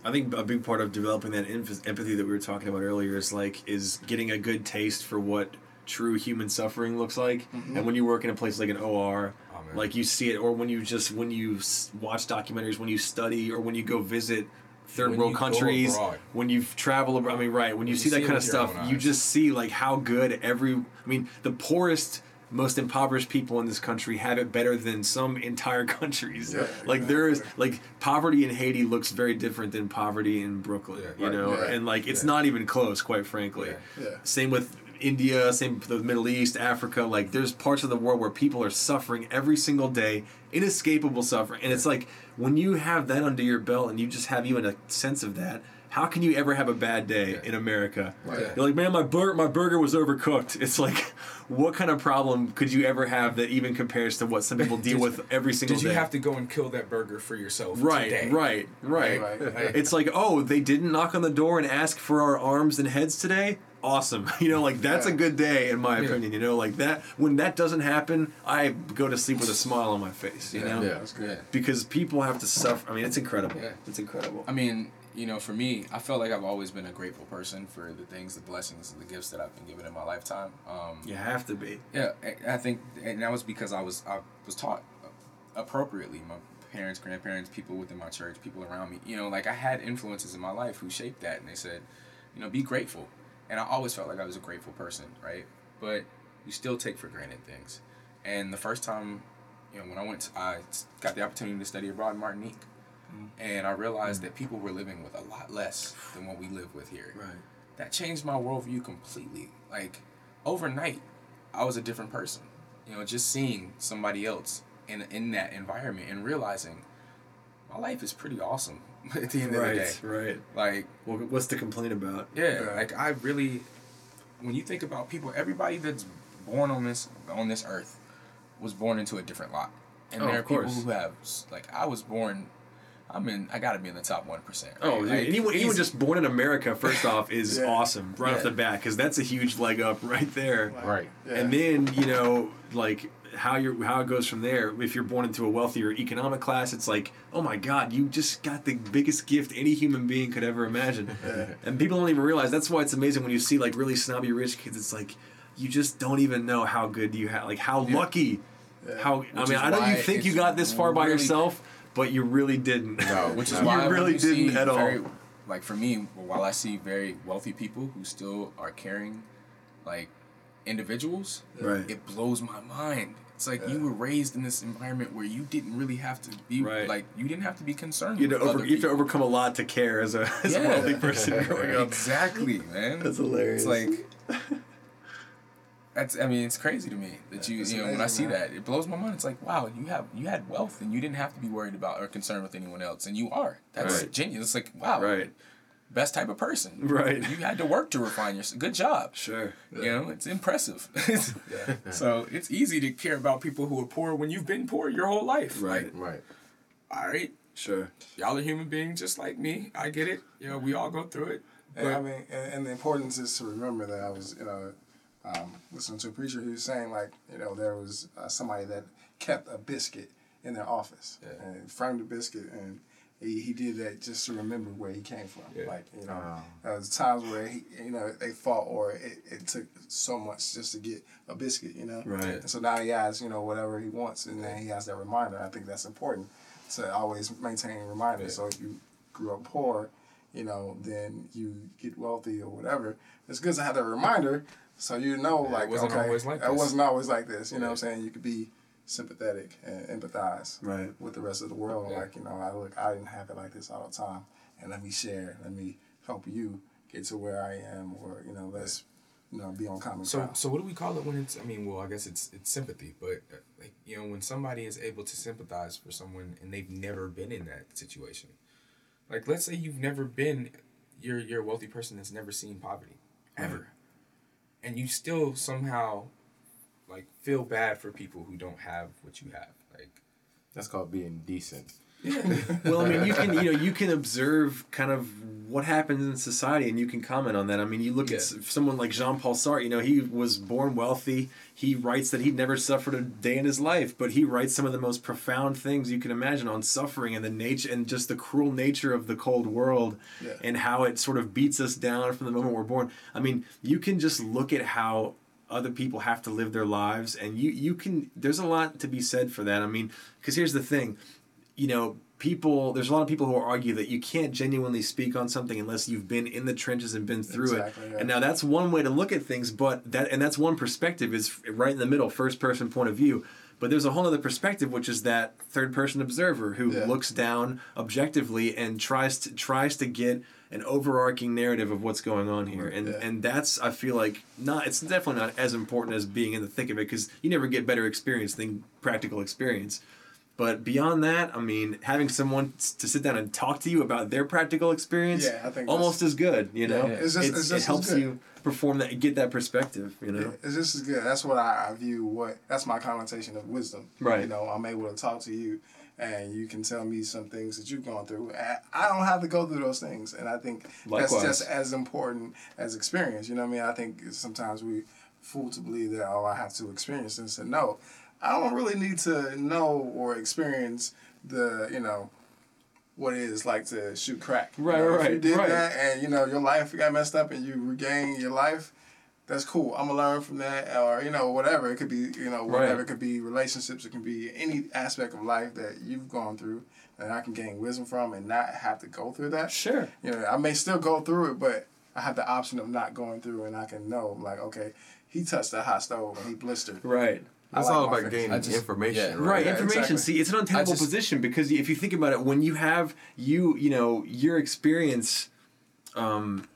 I think a big part of developing that emph- empathy that we were talking about earlier is like is getting a good taste for what true human suffering looks like. Mm-hmm. And when you work in a place like an OR, Oh, like you see it, or when you just when you s- watch documentaries, when you study, or when you go visit third When world countries, when you travel. abroad- I mean, right? When you, you see that see it kind of stuff, you just see like how good every. I mean, the poorest. Most impoverished people in this country have it better than some entire countries. Yeah, like there is like poverty in Haiti looks very different than poverty in Brooklyn. Yeah, you right. know, Yeah. and like it's not even close, quite frankly. Same with India, same the Middle East, Africa. Like there's parts of the world where people are suffering every single day, inescapable suffering. And it's like when you have that under your belt and you just have even a sense of that, how can you ever have a bad day in America? Right. You're like, man, my burger, my burger was overcooked. It's like, what kind of problem could you ever have that even compares to what some people deal Did- with every single Did day? you have to go and kill that burger for yourself? Right, today? right, right, Right, right. It's like, oh, they didn't knock on the door and ask for our arms and heads today. Awesome, you know, like that's a good day in my Yeah. opinion. You know, like that when that doesn't happen, I go to sleep with a smile on my face. You know, Yeah. That's good. Because people have to suffer. I mean, it's incredible. Yeah. It's incredible. I mean, you know, for me, I felt like I've always been a grateful person for the things, the blessings, and the gifts that I've been given in my lifetime. Um, You have to be. Yeah, I- I think, and that was because I was I was taught appropriately. My parents, grandparents, people within my church, people around me. You know, like I had influences in my life who shaped that, and they said, you know, be grateful. And I always felt like I was a grateful person, right? But you still take for granted things. And the first time, you know, when I went, to, I got the opportunity to study abroad in Martinique, mm-hmm. and I realized mm-hmm. that people were living with a lot less than what we live with here Right. that changed my worldview completely. Like overnight, I was a different person. You know, just seeing somebody else in in that environment and realizing my life is pretty awesome at the end of the day. Right, right. Like Well, what's to complain about? Yeah, Yeah. like I really, when you think about people, everybody that's born on this on this earth was born into a different lot, and Oh, there are of people course. who have like I was born. I'm in. I got to be in the top one percent. Oh, dude, anyone, anyone just born in America, first off, is Yeah. awesome right off the bat because that's a huge leg up right there. Right. Yeah. And then you know, like how you how it goes from there. If you're born into a wealthier economic class, it's like, oh my God, you just got the biggest gift any human being could ever imagine. And people don't even realize. That's why it's amazing when you see like really snobby rich kids. It's like you just don't even know how good you have, like how lucky. How I mean, I know you think you got this far by yourself, but you really didn't. No, which is why You really didn't at all. Like for me, while I see very wealthy people who still are caring, like individuals, Right. it blows my mind. It's like you were raised in this environment where you didn't really have to be Right. like you didn't have to be concerned. You, to over, you have to overcome a lot to care as a, as a wealthy person growing up. Exactly, man. That's hilarious. It's like that's. I mean, it's crazy to me that you you know when I see man. that it blows my mind. It's like wow, you have you had wealth and you didn't have to be worried about or concerned with anyone else, and you are. That's Right. genius. It's like wow, Right. Best type of person. Right. You had to work to refine yourself. Good job. Sure. You know, it's impressive. so it's easy to care about people who are poor when you've been poor your whole life. Right. Like, Right. all right, Sure. y'all are human beings just like me. I get it. You know, we all go through it. And I mean, and, and the importance is to remember that I was, you know, um, listening to a preacher who was saying like, you know, there was uh, somebody that kept a biscuit in their office and framed a biscuit, and he, he did that just to remember where he came from. Yeah. Like, you know, uh-huh. there was times where he, you know, they fought or it, it took so much just to get a biscuit, you know. Right. And so now he has, you know, whatever he wants, and then he has that reminder. I think that's important to always maintain reminders. So if you grew up poor, you know, then you get wealthy or whatever. It's good to have that reminder so you know, it like, wasn't okay, always like it wasn't always like this. You know what I'm saying? You could be sympathetic and empathize Right. with the rest of the world. Like, you know, I look, I didn't have it like this all the time, and let me share, let me help you get to where I am, or you know, let's, you know, be on common So ground. so what do we call it when it's? I mean, well, I guess it's it's sympathy, but uh, like you know, when somebody is able to sympathize for someone and they've never been in that situation, like let's say you've never been, you're you're a wealthy person that's never seen poverty, ever, and you still somehow, like feel bad for people who don't have what you have, like. That's called being decent. Yeah. Well, I mean, you can you know you can observe kind of what happens in society, and you can comment on that. I mean, you look at someone like Jean Paul Sartre. You know, he was born wealthy. He writes that he never suffered a day in his life, but he writes some of the most profound things you can imagine on suffering and the nature and just the cruel nature of the cold world, Yeah. and how it sort of beats us down from the moment we're born. I mean, you can just look at how other people have to live their lives and you you can there's a lot to be said for that i mean because here's the thing you know, people, there's a lot of people who argue that you can't genuinely speak on something unless you've been in the trenches and been through Exactly, it. yeah. And now that's one way to look at things, but that, and that's one perspective is right in the middle, first person point of view. But there's a whole other perspective, which is that third person observer who Yeah. looks down objectively and tries to tries to get an overarching narrative of what's going on here. And Yeah. and that's I feel like not it's definitely not as important as being in the thick of it because you never get better experience than practical experience. But beyond that, I mean, having someone to sit down and talk to you about their practical experience, Yeah, I think almost as good. You know, yeah. It's just- It's- it's just it helps you perform that, get that perspective. You know, It's just as good. That's what I, I view. What that's my connotation of wisdom. Right. You know, I'm able to talk to you, and you can tell me some things that you've gone through. I don't have to go through those things, and I think Likewise. that's just as important as experience. You know what I mean? I think sometimes we fool to believe that oh, I have to experience this, and no, I don't really need to know or experience the you know what it is like to shoot crack. You Right, If you right, did right. that, and you know your life got messed up, and you regain your life that's cool. I'm gonna learn from that, or you know, whatever. It could be, you know, whatever. Right. It could be relationships. It can be any aspect of life that you've gone through, and I can gain wisdom from, and not have to go through that. Sure. You know, I may still go through it, but I have the option of not going through, and I can know, like, okay, he touched a hot stove and he blistered. right. It's like all about face. gaining just- information, yeah. right? Right, Yeah, information. exactly. See, it's an untenable just- position because if you think about it, when you have you, you know, your experience. Um,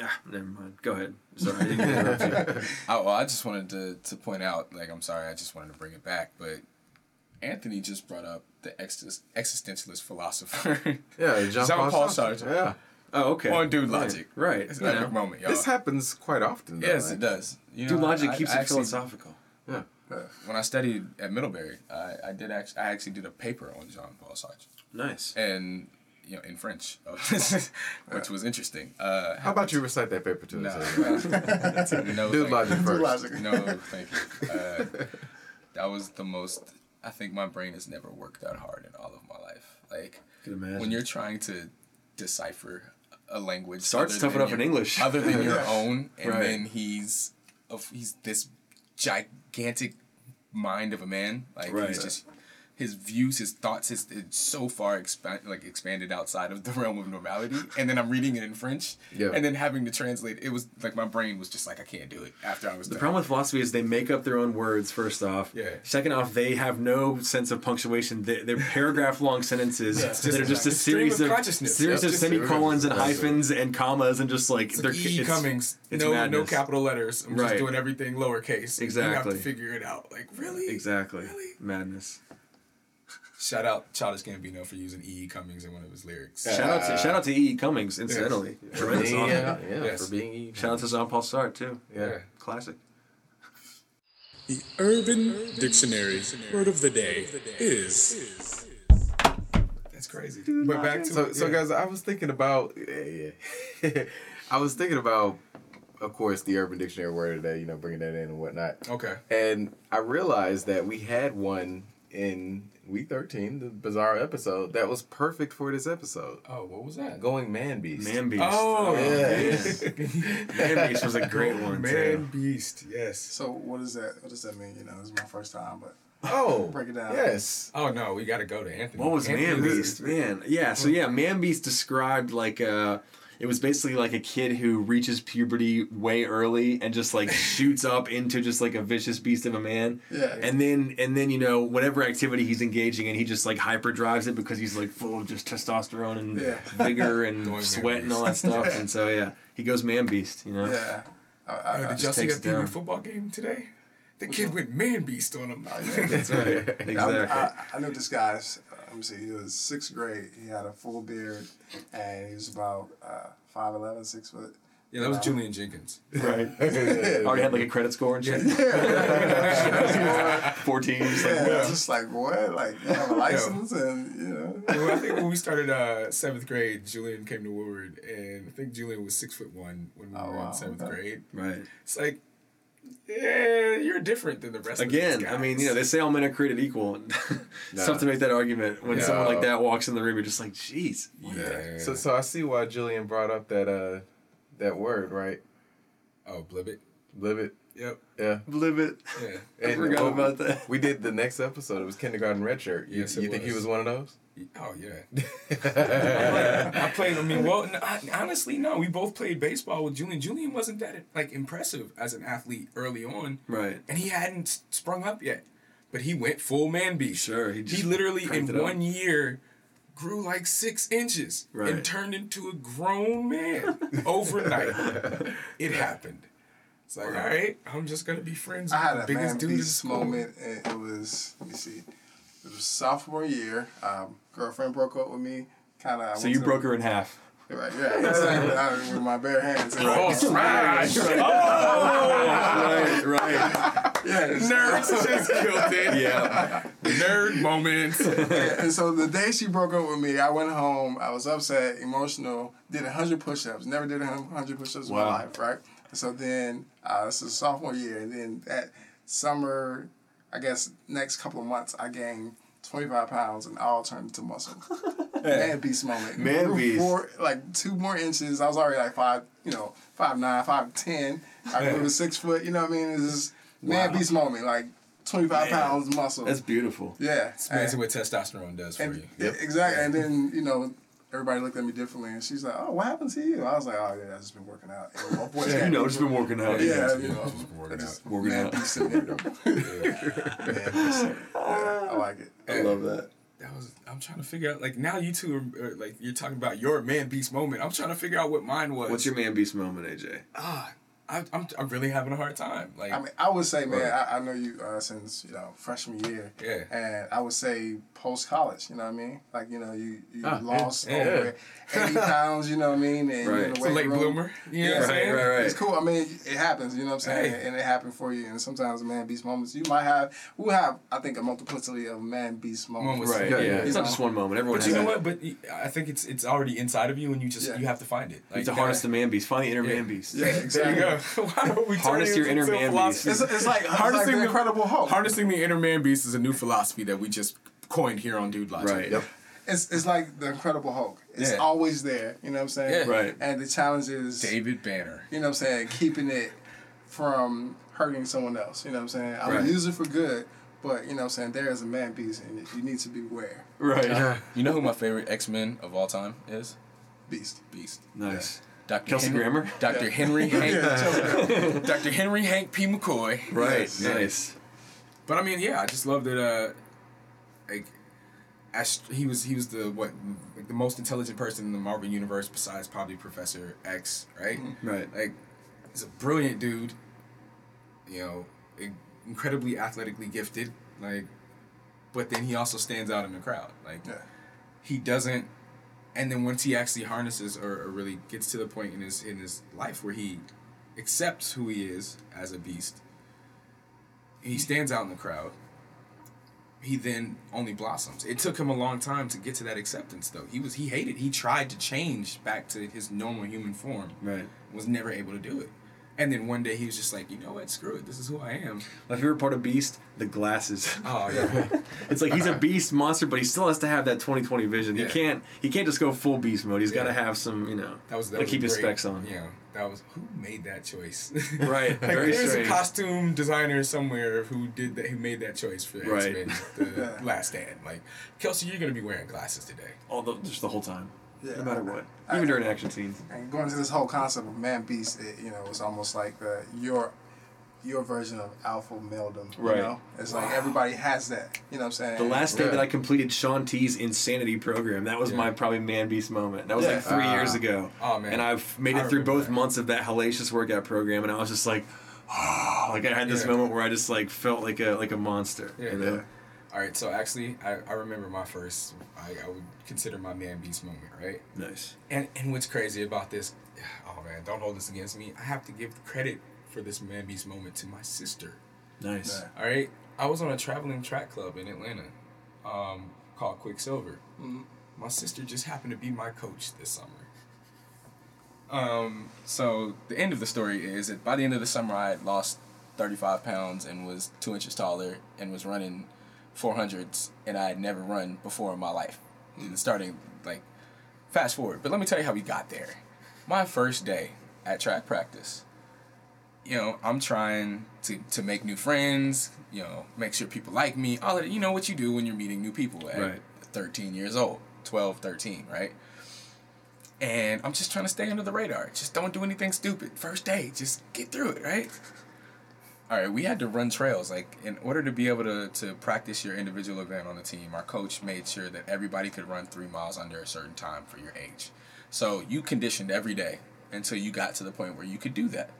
ah, never mind. Go ahead. Sorry, I didn't mean to interrupt you. I, well, I just wanted to, to point out, like, I'm sorry, I just wanted to bring it back, but Anthony just brought up the exis- existentialist philosopher Yeah, Jean Jean-Paul Paul Sartre. Sartre. Yeah. Oh, okay. on Dude Right. Logic. Right. It's you an know. epic moment, y'all. This happens quite often. Though, yes, right? it does. You Dude know, Logic I- keeps I it actually- philosophical. Yeah. When I studied at Middlebury, I, I did actually I actually did a paper on Jean Paul Sartre Nice. and you know in French, which was interesting. Uh, How about you recite that paper to no, us? no, Dude thank Logic you. first. Logic. No, thank you. Uh, that was the most. I think my brain has never worked that hard in all of my life. Like when you're trying to decipher a language. Sartre's other tough than enough in English. other than your own, and Right. then he's of he's this gigantic mind of a man. Like Right. he's just his views, his thoughts, his it's so far expand like expanded outside of the realm of normality. And then I'm reading it in French, Yeah. and then having to translate. It was like my brain was just like I can't do it after I was The done. problem with philosophy is they make up their own words. First off, Yeah. Second off, they have no sense of punctuation. They, they're paragraph-long sentences it's that just are just a like a stream series of consciousness. series Yep. of semicolons and hyphens and commas and just like It's they're like E. it's- Cummings, it's no no capital letters. I'm Right. just doing everything lowercase. and You have to figure it out. Like really, Exactly, Really? madness. Shout out Childish Gambino for using E. Cummings in one of his lyrics. Shout out to shout out to E. E. Cummings, incidentally. Tremendous Yeah, author. yeah, yeah, Yes. for being evil. Shout out to Jean Paul Sartre too. Yeah. Classic. The Urban Dictionary word of the day is That's crazy. But back to So, so guys, I was thinking about, yeah, yeah. I was thinking about, of course, the Urban Dictionary word of the day. You know, bringing that in and whatnot. Okay. And I realized that we had one in week thirteen, the bizarre episode that was perfect for this episode. Oh, what was that? Going man beast. Man Beast. Oh, Yeah. Man Beast was a great one. Man too. Beast. Yes. So what is that? What does that mean? You know, this is my first time, but Oh, Break it down. Yes. Oh no, we got to go to Anthony. What was Anthony Man Beast? Man, yeah. So yeah, Man Beast described like uh it was basically like a kid who reaches puberty way early and just like shoots up into just like a vicious beast of a man. Yeah. And then and then you know whatever activity he's engaging in, he just like hyper drives it because he's like full of just testosterone and Yeah. vigor and sweat and all that stuff. And so yeah, he goes Man Beast. You know. yeah. I, I, Oh, I did y'all just see takes that it Pee Wee down. football game today? The kid went Man Beast on him. That's right. Exactly. I, I knew this guy. Let me see. He was sixth grade. He had a full beard, and he was about uh, 5'11", 6 foot. yeah, that was Julian Jenkins. right. Already had like a credit score and shit. Fourteen. Just like, Yeah, wow. it's just like what? Like you have a license, and you know. well, I think when we started uh, seventh grade, Julian came to Woodward, and I think Julian was six foot one when we Oh, were wow, in seventh okay. grade. Right. It's like, yeah, you're different than the rest. of Again, I mean, you know, they say all men are created equal. It's tough to make that argument when Yeah. someone like that walks in the room. You're just like, jeez. yeah. So, so I see why Julian brought up that uh, that word, right? oh, Blibbit. Live Yep. Yeah. Live it. Yeah. I forgot well, about that. We did the next episode. It was kindergarten red shirt. You, Yes, it you think he was. was one of those? Oh yeah. I played. I mean, well, n- I- honestly, no. We both played baseball with Julian. Julian wasn't that like impressive as an athlete early on, Right. and he hadn't sprung up yet. But he went full man beast. Sure, he He, literally in one year grew like six inches Right. and turned into a grown man overnight. it happened. It's like, all right, I'm just gonna be friends I had with a the biggest man dude beast moment, and it was let me see, it was sophomore year. Um, girlfriend broke up with me. Kind of. So you broke her in half. Right, yeah, exactly. I, with my bare hands. Oh, smash! right, right. yeah, Nerds just killed it. Yeah. Nerd moment. and so the day she broke up with me, I went home. I was upset, emotional. Did hundred push-ups. Never did hundred push-ups in my life. Right. So then, uh, this is sophomore year, and then that summer, I guess next couple of months, I gained twenty five pounds, and all turned into muscle. Man beast moment. Man beast. Four, like two more inches. I was already like five, you know, five nine, five ten. I grew to six foot. You know what I mean? It's just man beast moment. Like twenty five pounds muscle. That's beautiful. yeah. It's amazing what testosterone does for And, you. yeah, Exactly. And then, you know, everybody looked at me differently and she's like, Oh, what happened to you? I was like, Oh yeah, I've just been working out. And my boy You know, me just been working out. Yeah, Yeah, you know. just been working I just- Working man, out. beast in there, though. Man, beast. Yeah, I like it. I love that. That was. I'm trying to figure out. Like now, you two are, are like you're talking about your man beast moment. I'm trying to figure out what mine was. What's your man beast moment, AJ? ah? I, I'm I'm really having a hard time. Like I mean, I would say, man, Right. I, I know you uh, since you know freshman year. Yeah. And I would say post college. You know what I mean? Like you know, you you Ah, lost yeah, over eighty pounds. You know what I mean? And Right. you're in it's the a weight late room. bloomer. You know what I'm Yeah. saying? Right, right, It's cool. I mean, it happens. You know what I'm saying? Hey. And it happened for you. And sometimes man beast moments. You might have. We'll have. I think a multiplicity of man beast moments. Moments. Right. Yeah, Yeah. yeah. It's not just one moment. Everyone But has you know that. what? But I think it's it's already inside of you, and you just Yeah. you have to find it. You have to harness the man beast. Find the inner Yeah. man beast. Yeah, There exactly. you go. Why don't we Harness your inner man beast? It's, it's like Harnessing the the- Incredible Hulk. Harnessing the inner man beast is a new philosophy that we just coined here on Dude Logic. Right. Yep. It's, it's like the Incredible Hulk. It's Yeah. always there. You know what I'm saying? Yeah. Right. And the challenge is, David Banner. you know what I'm saying, keeping it from hurting someone else. You know what I'm saying? I Right. would use it for good, but you know what I'm saying, there is a man beast and you need to beware. Right. You know who my favorite X Men of all time is? Beast. Beast. Nice. Dr. Kelsey Henry, Grammer? Dr. Henry Hank. Dr. Henry Hank P. McCoy. Right. Yes. Nice. But I mean, yeah, I just love that. Uh, like, as he was, he was the what, like the most intelligent person in the Marvel universe besides probably Professor X, right? Mm-hmm. Right. Like, he's a brilliant dude. You know, incredibly athletically gifted. Like, but then he also stands out in the crowd. Like, Yeah. he doesn't. And then once he actually harnesses or, or really gets to the point in his in his life where he accepts who he is as a beast, he stands out in the crowd. He then only blossoms. It took him a long time to get to that acceptance, though. He was he hated. He tried to change back to his normal human form. Right. Was never able to do it. And then one day he was just like, you know what? Screw it. This is who I am. My favorite part of Beast, the glasses. Oh yeah. It's like he's a beast monster, but he still has to have that 20/20 vision. He can't he can't just go full beast mode. He's got to have some, you know, That was that gotta was keep his specs on. Yeah, that was who made that choice. Right, like, very there's strange. a costume designer somewhere who did that. Who made that choice for Right. X Men: The Last Stand. Like Kelsey, you're gonna be wearing glasses today. All the just the whole time, Yeah. no matter what, I- even during action scenes. And going to this whole concept of man beast, it, you know, it's almost like the, your your version of alpha maledom. Right. You know? It's like everybody has that. You know what I'm saying? The last day Yeah. that I completed Shaun T's insanity program, that was Yeah. my probably man beast moment. That was Yeah. like three Ah. years ago. Oh, man. And I've made I it through both that. months of that hellacious workout program, and I was just like, like I had this Yeah. moment where I just like felt like a like a monster. Yeah. you know? Yeah. All right, so actually, I, I remember my first. I, I would consider my man beast moment, right? Nice. And and what's crazy about this? Oh man, don't hold this against me. I have to give credit for this man beast moment to my sister. Nice. Yeah. All right, I was on a traveling track club in Atlanta, um, called Quicksilver. My sister just happened to be my coach this summer. Um, so the end of the story is that by the end of the summer, I had lost thirty five pounds and was two inches taller and was running four hundreds, and I had never run before in my life. Starting like fast forward, but let me tell you how we got there. My first day at track practice you know, I'm trying to, to make new friends, you know, make sure people like me, all of that, you know what you do when you're meeting new people at Right. 13 years old, 12, 13, right? And I'm just trying to stay under the radar. Just don't do anything stupid. First day, just get through it, right? All right, we had to run trails. Like, in order to be able to, to practice your individual event on the team, our coach made sure that everybody could run three miles under a certain time for your age. So you conditioned every day until you got to the point where you could do that.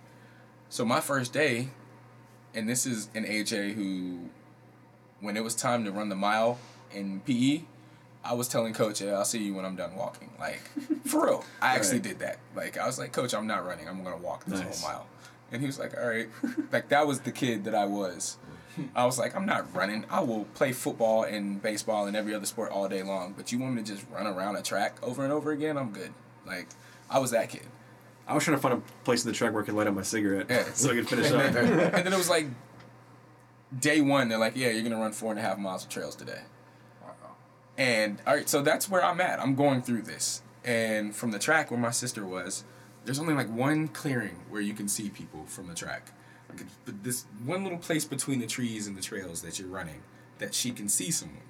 So my first day, and this is an AJ who, when it was time to run the mile in PE, I was telling Coach, yeah, I'll see you when I'm done walking. Like, for real. I actually Right. did that. Like, I was like, Coach, I'm not running. I'm going to walk this Nice. whole mile. And he was like, all right. like, that was the kid that I was. I was like, I'm not running. I will play football and baseball and every other sport all day long. But you want me to just run around a track over and over again? I'm good. Like, I was that kid. I was trying to find a place in the track where I could light up my cigarette Yeah. so I could finish and, up. then, and then it was like day one. They're like, "Yeah, you're gonna run four and a half miles of trails today." And all right, so that's where I'm at. I'm going through this, and from the track where my sister was, there's only like one clearing where you can see people from the track. Like, but this one little place between the trees and the trails that you're running, that she can see someone.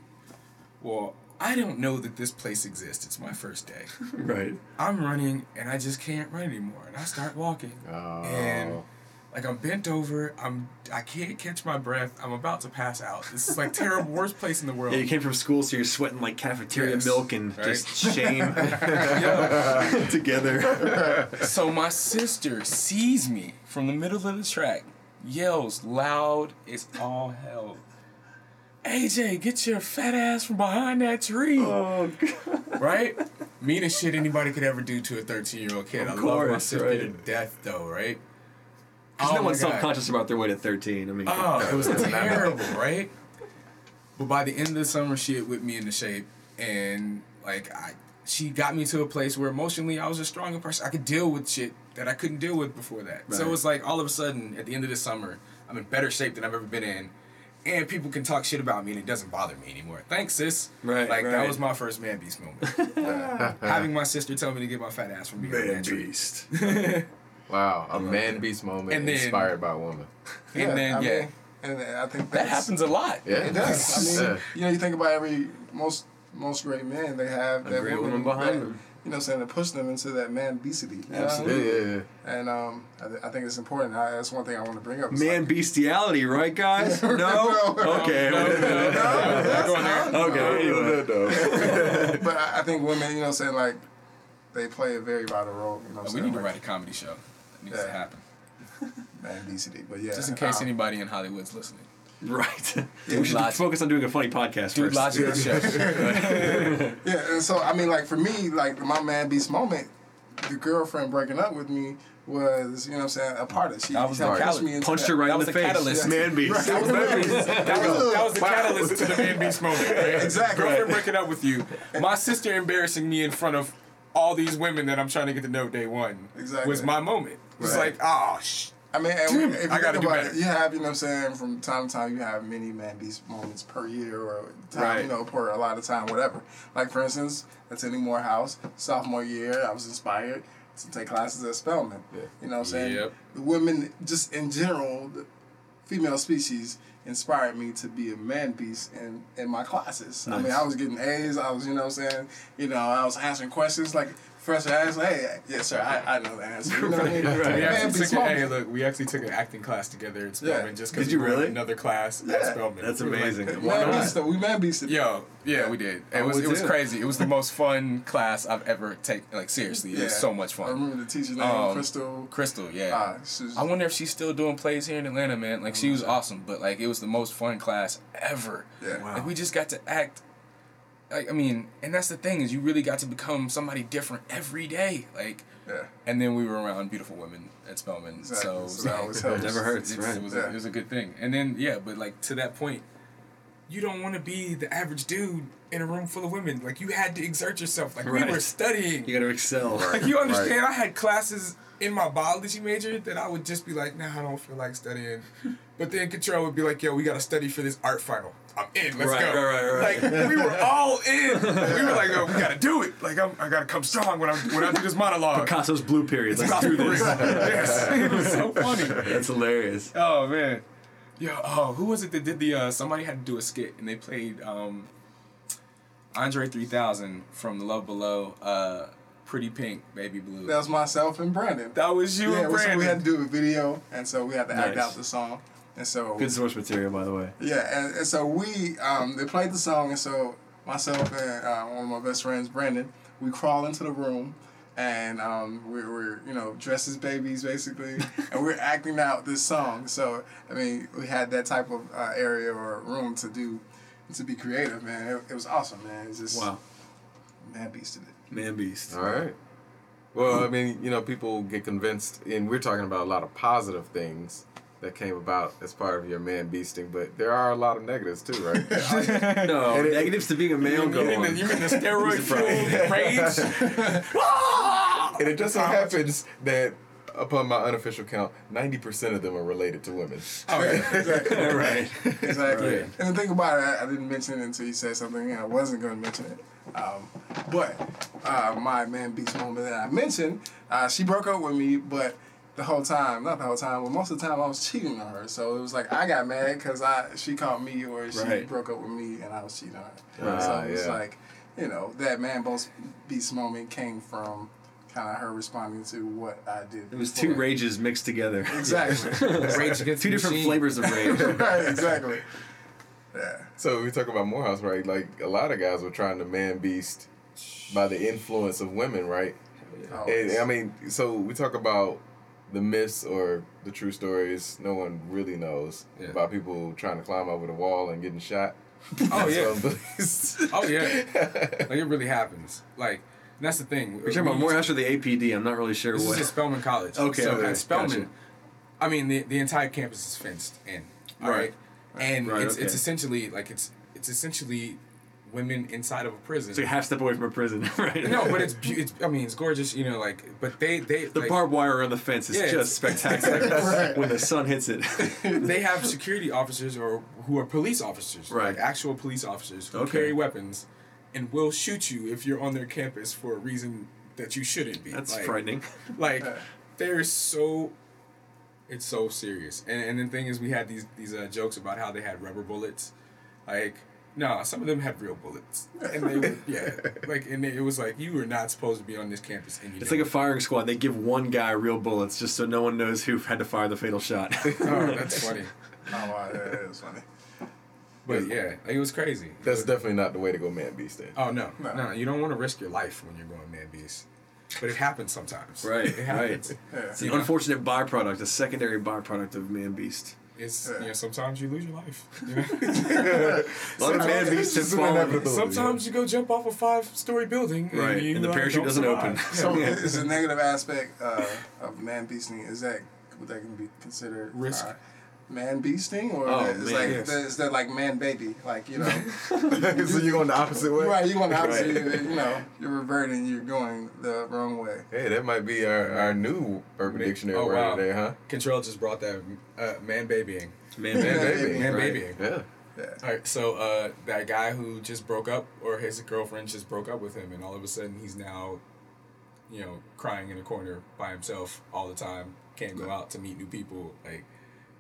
Well, I don't know that this place exists. It's my first day. right. I'm running and I just can't run anymore. And I start walking. Oh. And Like I'm bent over. I'm I can't catch my breath. I'm about to pass out. This is like terrible. Worst place in the world. Yeah, you came from school, so you're sweating like cafeteria Yes, milk and right. just shame together. so my sister sees me from the middle of the track, yells loud as all hell. AJ, get your fat ass from behind that tree. oh, God. right? Meanest shit anybody could ever do to a 13 year old kid. Of I love my course, sister right. to death, though, right? Because Oh no one's self-conscious about their weight at 13. I mean, Oh, it was terrible, right? But by the end of the summer, she had whipped me into shape, and like I, she got me to a place where emotionally I was a stronger person. I could deal with shit that I couldn't deal with before that. So Right. it's like all of a sudden, at the end of the summer, I'm in better shape than I've ever been in, and people can talk shit about me, and it doesn't bother me anymore. Thanks, sis. Right, Like that was my first man beast moment. Uh, having my sister tell me to get my fat ass from being man beast. Wow, a man beast moment And then- inspired by a woman. And then I yeah, mean, and I think that happens a lot. Yeah, It does. I mean, Yeah. you know, you think about every most most great men, they have that great woman, woman behind that, them. You know, what I'm saying to push them into that man beastity. You know what I Yeah, yeah, yeah. And um, I, th- I think it's important. I, that's one thing I want to bring up. It's Man like- bestiality, right, guys? No? No. Okay. No, no, no, not going there. Okay, anyway. but I, I think women, you know, what I'm saying like they play a very vital role. You know, what I'm We saying? need to like, write a comedy show. That needs to Yeah. happen. man obesity. But yeah, Just in case um, anybody in Hollywood's listening. Right. Dude we should Logic. focus on doing a funny podcast Dude, first. Logic the chef. Yeah, and so I mean, like for me, like my man beast moment, the girlfriend breaking up with me was, you know, what I'm saying a part of. She That was the helped push catalyst. me into Punched that. her right That in was the the face. catalyst. Man beast. that, was, that was- that was the catalyst to the man beast moment. Right? Exactly. Girlfriend breaking up with you. My sister embarrassing me in front of all these women that I'm trying to get to know day one Exactly. was my moment. It was Right. like, oh, sh- I mean, if you I gotta do better. it, you have, you know, what I'm saying from time to time, you have many man beast moments per year or time, Right. you know, per a lot of time, whatever. Like for instance, attending Morehouse sophomore year, I was inspired to take classes at Spelman. You know what I'm saying? Yep. The women, just in general, the female species inspired me to be a man beast in, in my classes. I mean, I was getting A's. I was, you know what I'm saying? You know, I was answering questions like. Professor asked, hey, yes, sir, I, I know the answer. You know what I mean? we Man actually beast took a, hey, look, we actually took an acting class together at Spelman Yeah. just because Did you we were in another class at Spelman. That's We like, amazing. why Man not? we man beasted. Yo, yeah, we did. It was it was crazy. It was the most fun class I've ever taken. Like seriously, it was so much fun. I remember the teacher's name, Um, Crystal. Crystal, yeah. Ah, was- I wonder if she's still doing plays here in Atlanta, man. Like Oh, she was awesome, but like it was the most fun class ever. Yeah. Wow. Like we just got to act. Like I mean, and that's the thing is you really got to become somebody different every day. Like, yeah. and then we were around beautiful women at Spelman, Exactly. so, So that always helps. Never hurts, it's- right. It was, Yeah. a, it was a good thing. And then yeah, but like to that point, you don't want to be the average dude in a room full of women. Like you had to exert yourself. Like Right. we were studying. You gotta excel. Like you understand, I had classes in my biology major that I would just be like, nah, I don't feel like studying. But then Control would be like, yo, we gotta study for this art final. I'm in. Let's Right, go. right, right, right. Like we were all in. We were like, yo, we gotta do it. Like I'm, I gotta come strong when I when I do this monologue. Picasso's blue period. Let's It's do this. yes, it was so funny. That's hilarious. Oh man, yo, oh, who was it that did the? Uh, somebody had to do a skit and they played um, Andre 3000 from The Love Below, uh, Pretty Pink, Baby Blue. That was myself and Brandon. That was you yeah, and we- so we had to do a video, and so we had to act Nice. out the song. And so Good source material, by the way. yeah, and, and so we um, they played the song, and so myself and uh, one of my best friends, Brandon, we crawl into the room. And um, we're, we're, you know, dressed as babies, basically, and we're acting out this song. So, I mean, we had that type of uh, area or room to do, to be creative, man. It, it was awesome, man. It's just, Wow. man, beasted it. Man beast. All right. Well, I mean, you know, people get convinced, and we're talking about a lot of positive things that came about as part of your man beasting, but there are a lot of negatives too, right? No, And it- negatives to being a male you, go mean the, on. you mean the steroid fueled rage? and it just so happens that, upon my unofficial count, ninety percent of them are related to women. Oh, exactly. All right. Exactly. Right. And the thing about it, I, I didn't mention it until you said something, and I wasn't going to mention it. Um, but uh, my man beast moment that I mentioned, uh, she broke up with me, but the whole time, not the whole time, but most of the time I was cheating on her. So it was like I got mad because I she caught me or she Right. broke up with me and I was cheating on her. Ah, so it's yeah. like, you know, that man boss beast moment came from kind of her responding to what I did. It was two rages mixed together. Exactly. Rage Against two different Machine. flavors of rage. right. Exactly. Yeah. So we talk about Morehouse, right? Like a lot of guys were trying to man beast by the influence of women, right? Oh, And I mean, so we talk about the myths or the true stories no one really knows Yeah. about people trying to climb over the wall and getting shot. Oh yeah. yeah. Oh yeah. Like it really happens. Like and that's the thing. You're talking about more after the APD? I'm not really sure This what. is at Spelman College. Okay, So okay, at Spelman, gotcha. I mean the the entire campus is fenced in. All Right. right. And Right, it's okay. it's essentially like it's it's essentially women inside of a prison. Like a half step away from a prison, right? no, but it's, it's I mean it's gorgeous, you know, like but they they the like, barbed wire on the fence is Yeah, just spectacular when the sun hits it. they have security officers or who are police officers, Right. Like actual police officers who Okay. carry weapons and will shoot you if you're on their campus for a reason that you shouldn't be. That's Like, frightening. Like they're so it's so serious. And and the thing is we had these these uh, jokes about how they had rubber bullets. Like no, some of them had real bullets, and they were yeah, like and it was like you were not supposed to be on this campus, and you It's know like a firing squad. They give one guy real bullets just so no one knows who had to fire the fatal shot. oh, that's funny. Oh, wow, yeah, it is funny. But yeah, like, it was crazy. That's definitely not the way to go man beast then. Oh no, No. no, you don't want to risk your life when you're going man beast. But it happens sometimes. Right, it happens. Yeah. It's an unfortunate byproduct, a secondary byproduct of man beast. It's Yeah. you know sometimes you lose your life. You know? A lot of man beasts have It's an fallen. inevitability. sometimes you go jump off a five story building, and you, and the parachute don't doesn't survive. open. Yeah. So is a negative aspect uh, of man beasting is that would that can be considered Risk. uh, man beasting or Oh, is man, like yes. is that like man baby like you know so you're going the opposite way? right you're going the opposite Right. you know you're reverting you're going the wrong way Hey, that might be our, our new Urban Dictionary Oh, word wow. today, huh? Control just brought that uh, man babying. Man, Man, man, baby. Man Right. babying. Yeah. yeah All right, so uh, that guy who just broke up, or his girlfriend just broke up with him, and all of a sudden he's now, you know, crying in a corner by himself all the time. Can't go out to meet new people. Like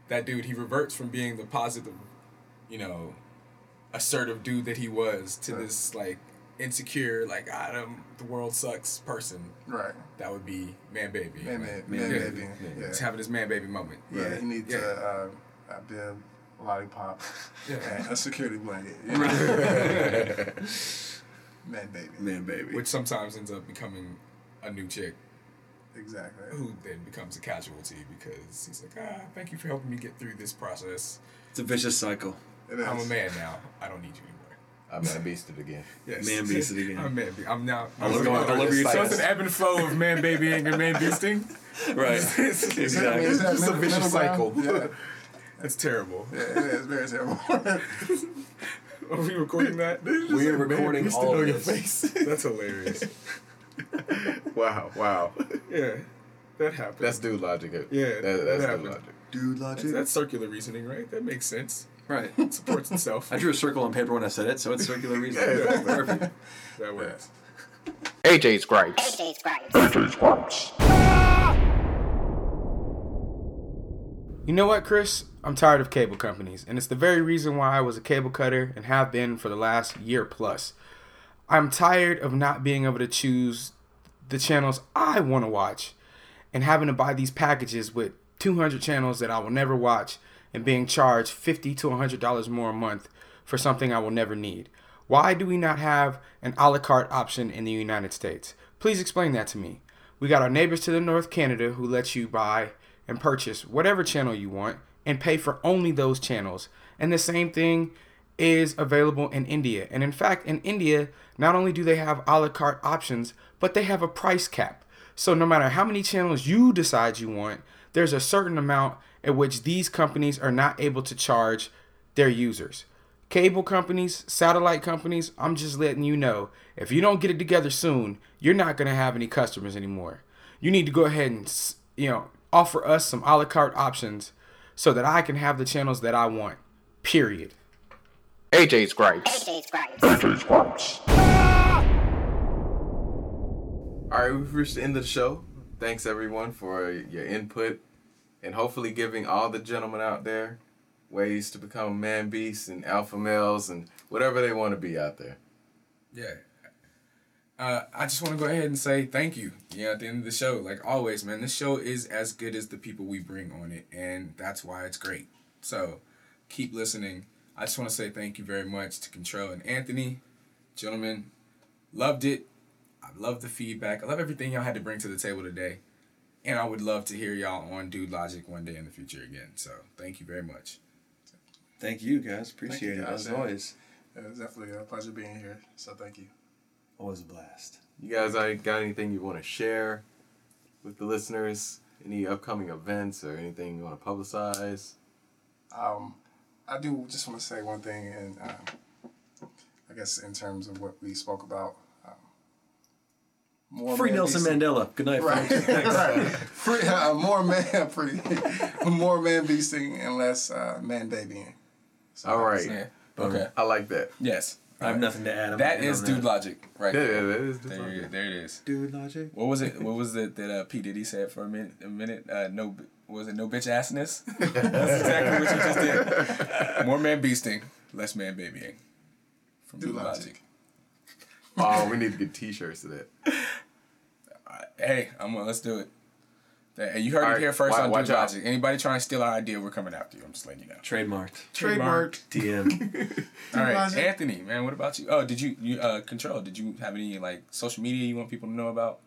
that dude, he reverts from being the positive, you know, assertive dude that he was to this like insecure, like I don't, the world sucks person. right That would be man baby. man Like, man, man yeah. baby yeah He's having his man baby moment. yeah you need Yeah. to uh, uh, be a lollipop Yeah. and a security blanket you know? man baby man, baby. Which sometimes ends up becoming a new chick. Exactly who then becomes a casualty because he's like, ah, thank you for helping me get through this process. It's a vicious cycle. It is. I'm a man now. I don't need you anymore. I'm man beasted again. Yes. Man beasted again. I'm man. Be- I'm now. All over, going all through over this your so it's an ebb and flow of man babying and man beasting. Right. Is that- exactly. is that It's a vicious cycle. Yeah, That's terrible. yeah, it is very terrible. Are we recording that? We're recording all of your this. face. That's hilarious. wow, wow. Yeah, that happened. That's dude logic. Yeah, that, that that's happened. dude logic. Dude that's, logic. that's circular reasoning, right? That makes sense. right. It Supports itself. I drew a circle on paper when I said it, so it's circular reason. Perfect. that works. AJ's Gripes. AJ's Gripes. AJ's Gripes. You know what, Chris? I'm tired of cable companies, and it's the very reason why I was a cable cutter and have been for the last year plus. I'm tired of not being able to choose the channels I want to watch and having to buy these packages with 200 channels that I will never watch and being charged 50 to 100 dollars more a month for something I will never need. Why do we not have an a la carte option in the United States? Please explain that to me. We got our neighbors to the north, Canada, who lets you buy and purchase whatever channel you want and pay for only those channels. And the same thing is available in India. And in fact, in India, not only do they have a la carte options, but they have a price cap. So no matter how many channels you decide you want, there's a certain amount at which these companies are not able to charge their users. Cable companies, satellite companies, I'm just letting you know if you don't get it together soon, you're not going to have any customers anymore. You need to go ahead and, you know, offer us some a la carte options so that I can have the channels that I want. Period. AJ's Gripes. AJ's Gripes. AJ's Gripes. All right, we've reached the end of the show. Thanks everyone for your input and hopefully giving all the gentlemen out there ways to become man beasts and alpha males and whatever they want to be out there. Yeah. uh, I just want to go ahead and say thank you. Yeah, at the end of the show, like always, man, this show is as good as the people we bring on it, and that's why it's great. So, keep listening. I just want to say thank you very much to Control and Anthony, gentlemen. Loved it. I love the feedback. I love everything y'all had to bring to the table today, and I would love to hear y'all on Dude Logic one day in the future again. So, thank you very much. Thank you guys. Appreciate you, it guys. as always. It was definitely a pleasure being here. So thank you. Always a blast. You guys I got anything you want to share with the listeners? Any upcoming events or anything you want to publicize? Um, I do just want to say one thing, and um, I guess in terms of what we spoke about. Um, more Free man Nelson be- Mandela. Good night, Right, folks. right. Free, uh, more man, free, more man beasting and less uh, man babying. So, All right. Yeah. Okay. I like that. Yes. I have nothing to add. I'm That in is on Dude Logic, right Yeah, there. yeah, that is There, you, there it is. Dude logic. What was it? What was it that uh, P Diddy said for a minute? A minute? Uh, no, was it no bitch assness? That's exactly what you just did. More man beasting, less man babying. From Dude Dude Logic. Logic. Oh, we need to get T-shirts of that. Hey, I'm gonna let's do it. Hey, you heard All it here first wa- on watch Dude. Logic. Anybody trying to steal our idea, we're coming after you. I'm just letting you know. Trademarked. Trademark. TM. All right, Logic. Anthony, man, what about you? Oh, did you you uh control? Did you have any like social media you want people to know about,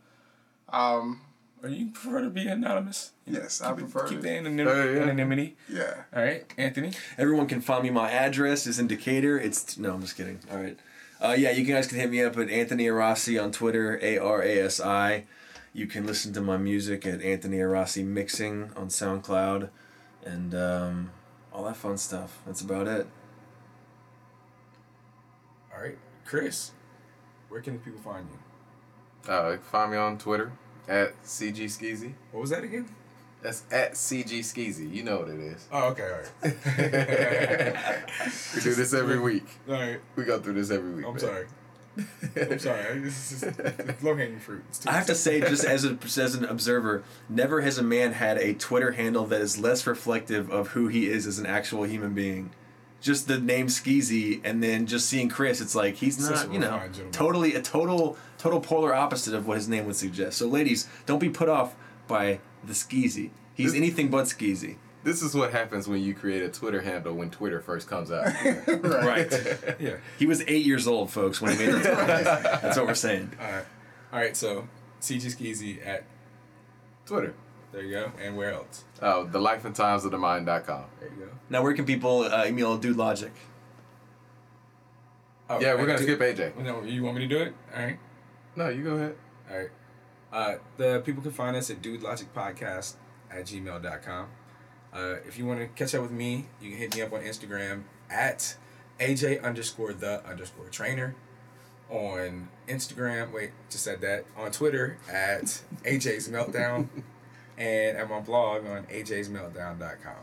Um, or you prefer to be anonymous? You know, Yes, I keep it- prefer keep the anonym- Oh, yeah. anonymity. yeah. All right, Anthony. Everyone can find me. My address is in Decatur. It's no, I'm just kidding. All right. Uh, yeah, you guys can hit me up at Anthony Arasi on Twitter, A R A S I. You can listen to my music at Anthony Arasi Mixing on SoundCloud, and um, all that fun stuff. That's about it. All right, Chris. Where can people find you? Uh, find me on Twitter at CG Skeezy. What was that again? That's at CG Skeezy. You know what it is. Oh, okay, all right. We do this every week. all right. We go through this every week. I'm man. sorry. I'm sorry. This is low hanging fruit. I have to say, just as a, as an observer, never has a man had a Twitter handle that is less reflective of who he is as an actual human being. Just the name Skeezy, and then just seeing Chris, it's like he's Such not, you know, totally a total total polar opposite of what his name would suggest. So, ladies, don't be put off by the Skeezy. He's anything but Skeezy. This is what happens when you create a Twitter handle when Twitter first comes out. Right. Yeah. he was eight years old, folks, when he made that. That's what we're saying. All right. All right. So, CG Skeezy at Twitter. there you go. And where else? Oh, the life and times of the mind.com. There you go. Now, where can people uh, email Dude Logic? Oh, Yeah, we're gonna skip AJ. No, you want me to do it? All right. No, you go ahead. All right. Uh, the people can find us at Dude Logic Podcast at gmail.com. Uh, if you want to catch up with me, you can hit me up on Instagram at AJ underscore the underscore trainer. On Instagram, wait, just said that. On Twitter at AJ's Meltdown. and at my blog on ajsmeltdown.com.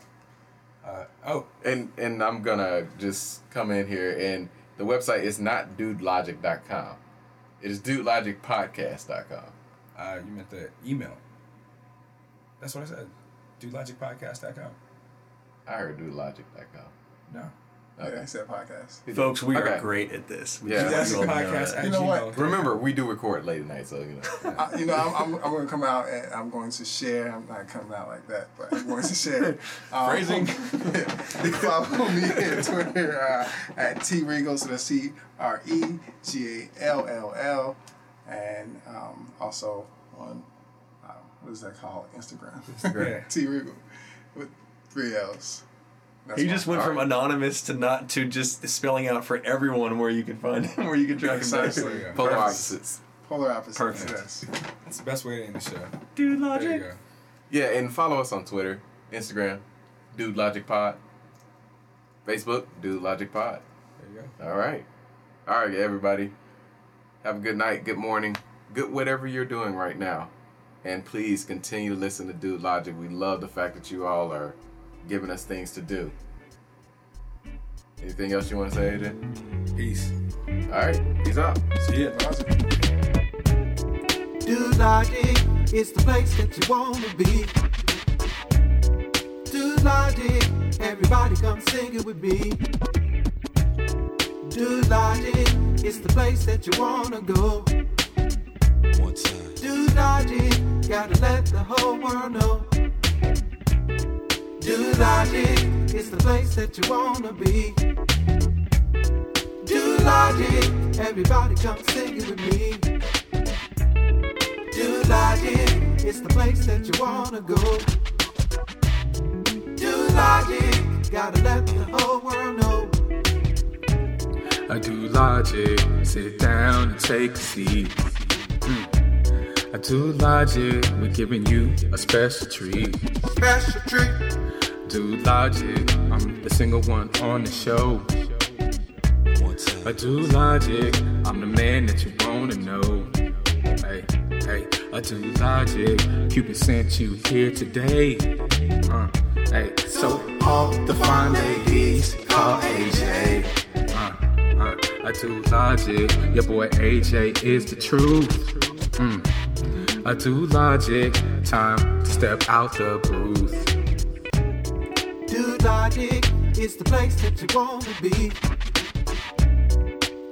Uh, oh, And and I'm gonna just come in here and the website is not dudelogic.com. It is dudelogicpodcast.com. uh, you meant the email. That's what I said. DudeLogicPodcast.com. I heard dudelogic.com. No. Yeah, he said podcast. Folks, we Okay. are great at this. We Yeah. just Dude want you all know Podcast that. You know what? Remember, we do record late at night, so you know. I, you know, I'm, I'm, I'm going to come out and I'm going to share. I'm not coming out like that, but I'm going to share. Um, Phrasing. you can follow me on Twitter uh, at T Regal, so that's T R E G A L L L, and um, also on what is that called? Instagram. Yeah. T Regal with three L's. That's He just went from anonymous to not to just spelling out for everyone where you can find him, where you can track him down. Precisely. Yeah. Polar Perfect. opposites. polar opposites. Perfect. Yes. That's the best way to end the show. Dude There you Logic. go. Yeah, and follow us on Twitter, Instagram, Dude Logic Pod, Facebook, Dude Logic Pod. There you go. All right. All right, everybody. Have a good night, good morning, good whatever you're doing right now. And please continue to listen to Dude Logic. We love the fact that you all are giving us things to do. Anything else you want to say, AJ? Peace. All right. Peace out. See ya. Dude Logic is the place that you wanna be. Dude Logic, everybody come sing it with me. Dude Logic it's the place that you wanna go. One time. Dude Logic, gotta let the whole world know. Dude Logic, it's the place that you wanna be. Dude Logic, everybody come sing it with me. Dude Logic, it's the place that you wanna go. Dude Logic, gotta let the whole world know. I do logic, sit down and take a seat. Mm. I do logic, we're giving you a special treat. Special treat. Dude Logic, I'm the single one on the show. I do logic, I'm the man that you wanna know. Hey, hey, I do logic, Cupid sent you here today. Uh, hey, so all the fine ladies call AJ. I do logic, your boy AJ is the truth. Mm. I do logic, time to step out the booth. Dude Logic, it's the place that you wanna be.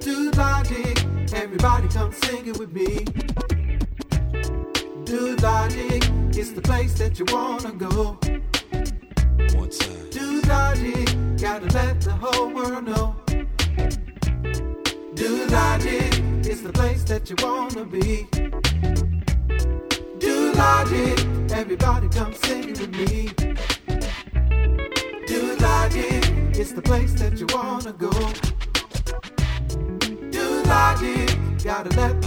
Dude Logic, everybody come sing it with me. Dude Logic, it's the place that you wanna go. One time. Dude Logic, gotta let the whole world know. Dude Logic, it's the place that you wanna be. Do everybody come sing it with me. Dude Logic, it's the place that you wanna go. Dude Logic, gotta let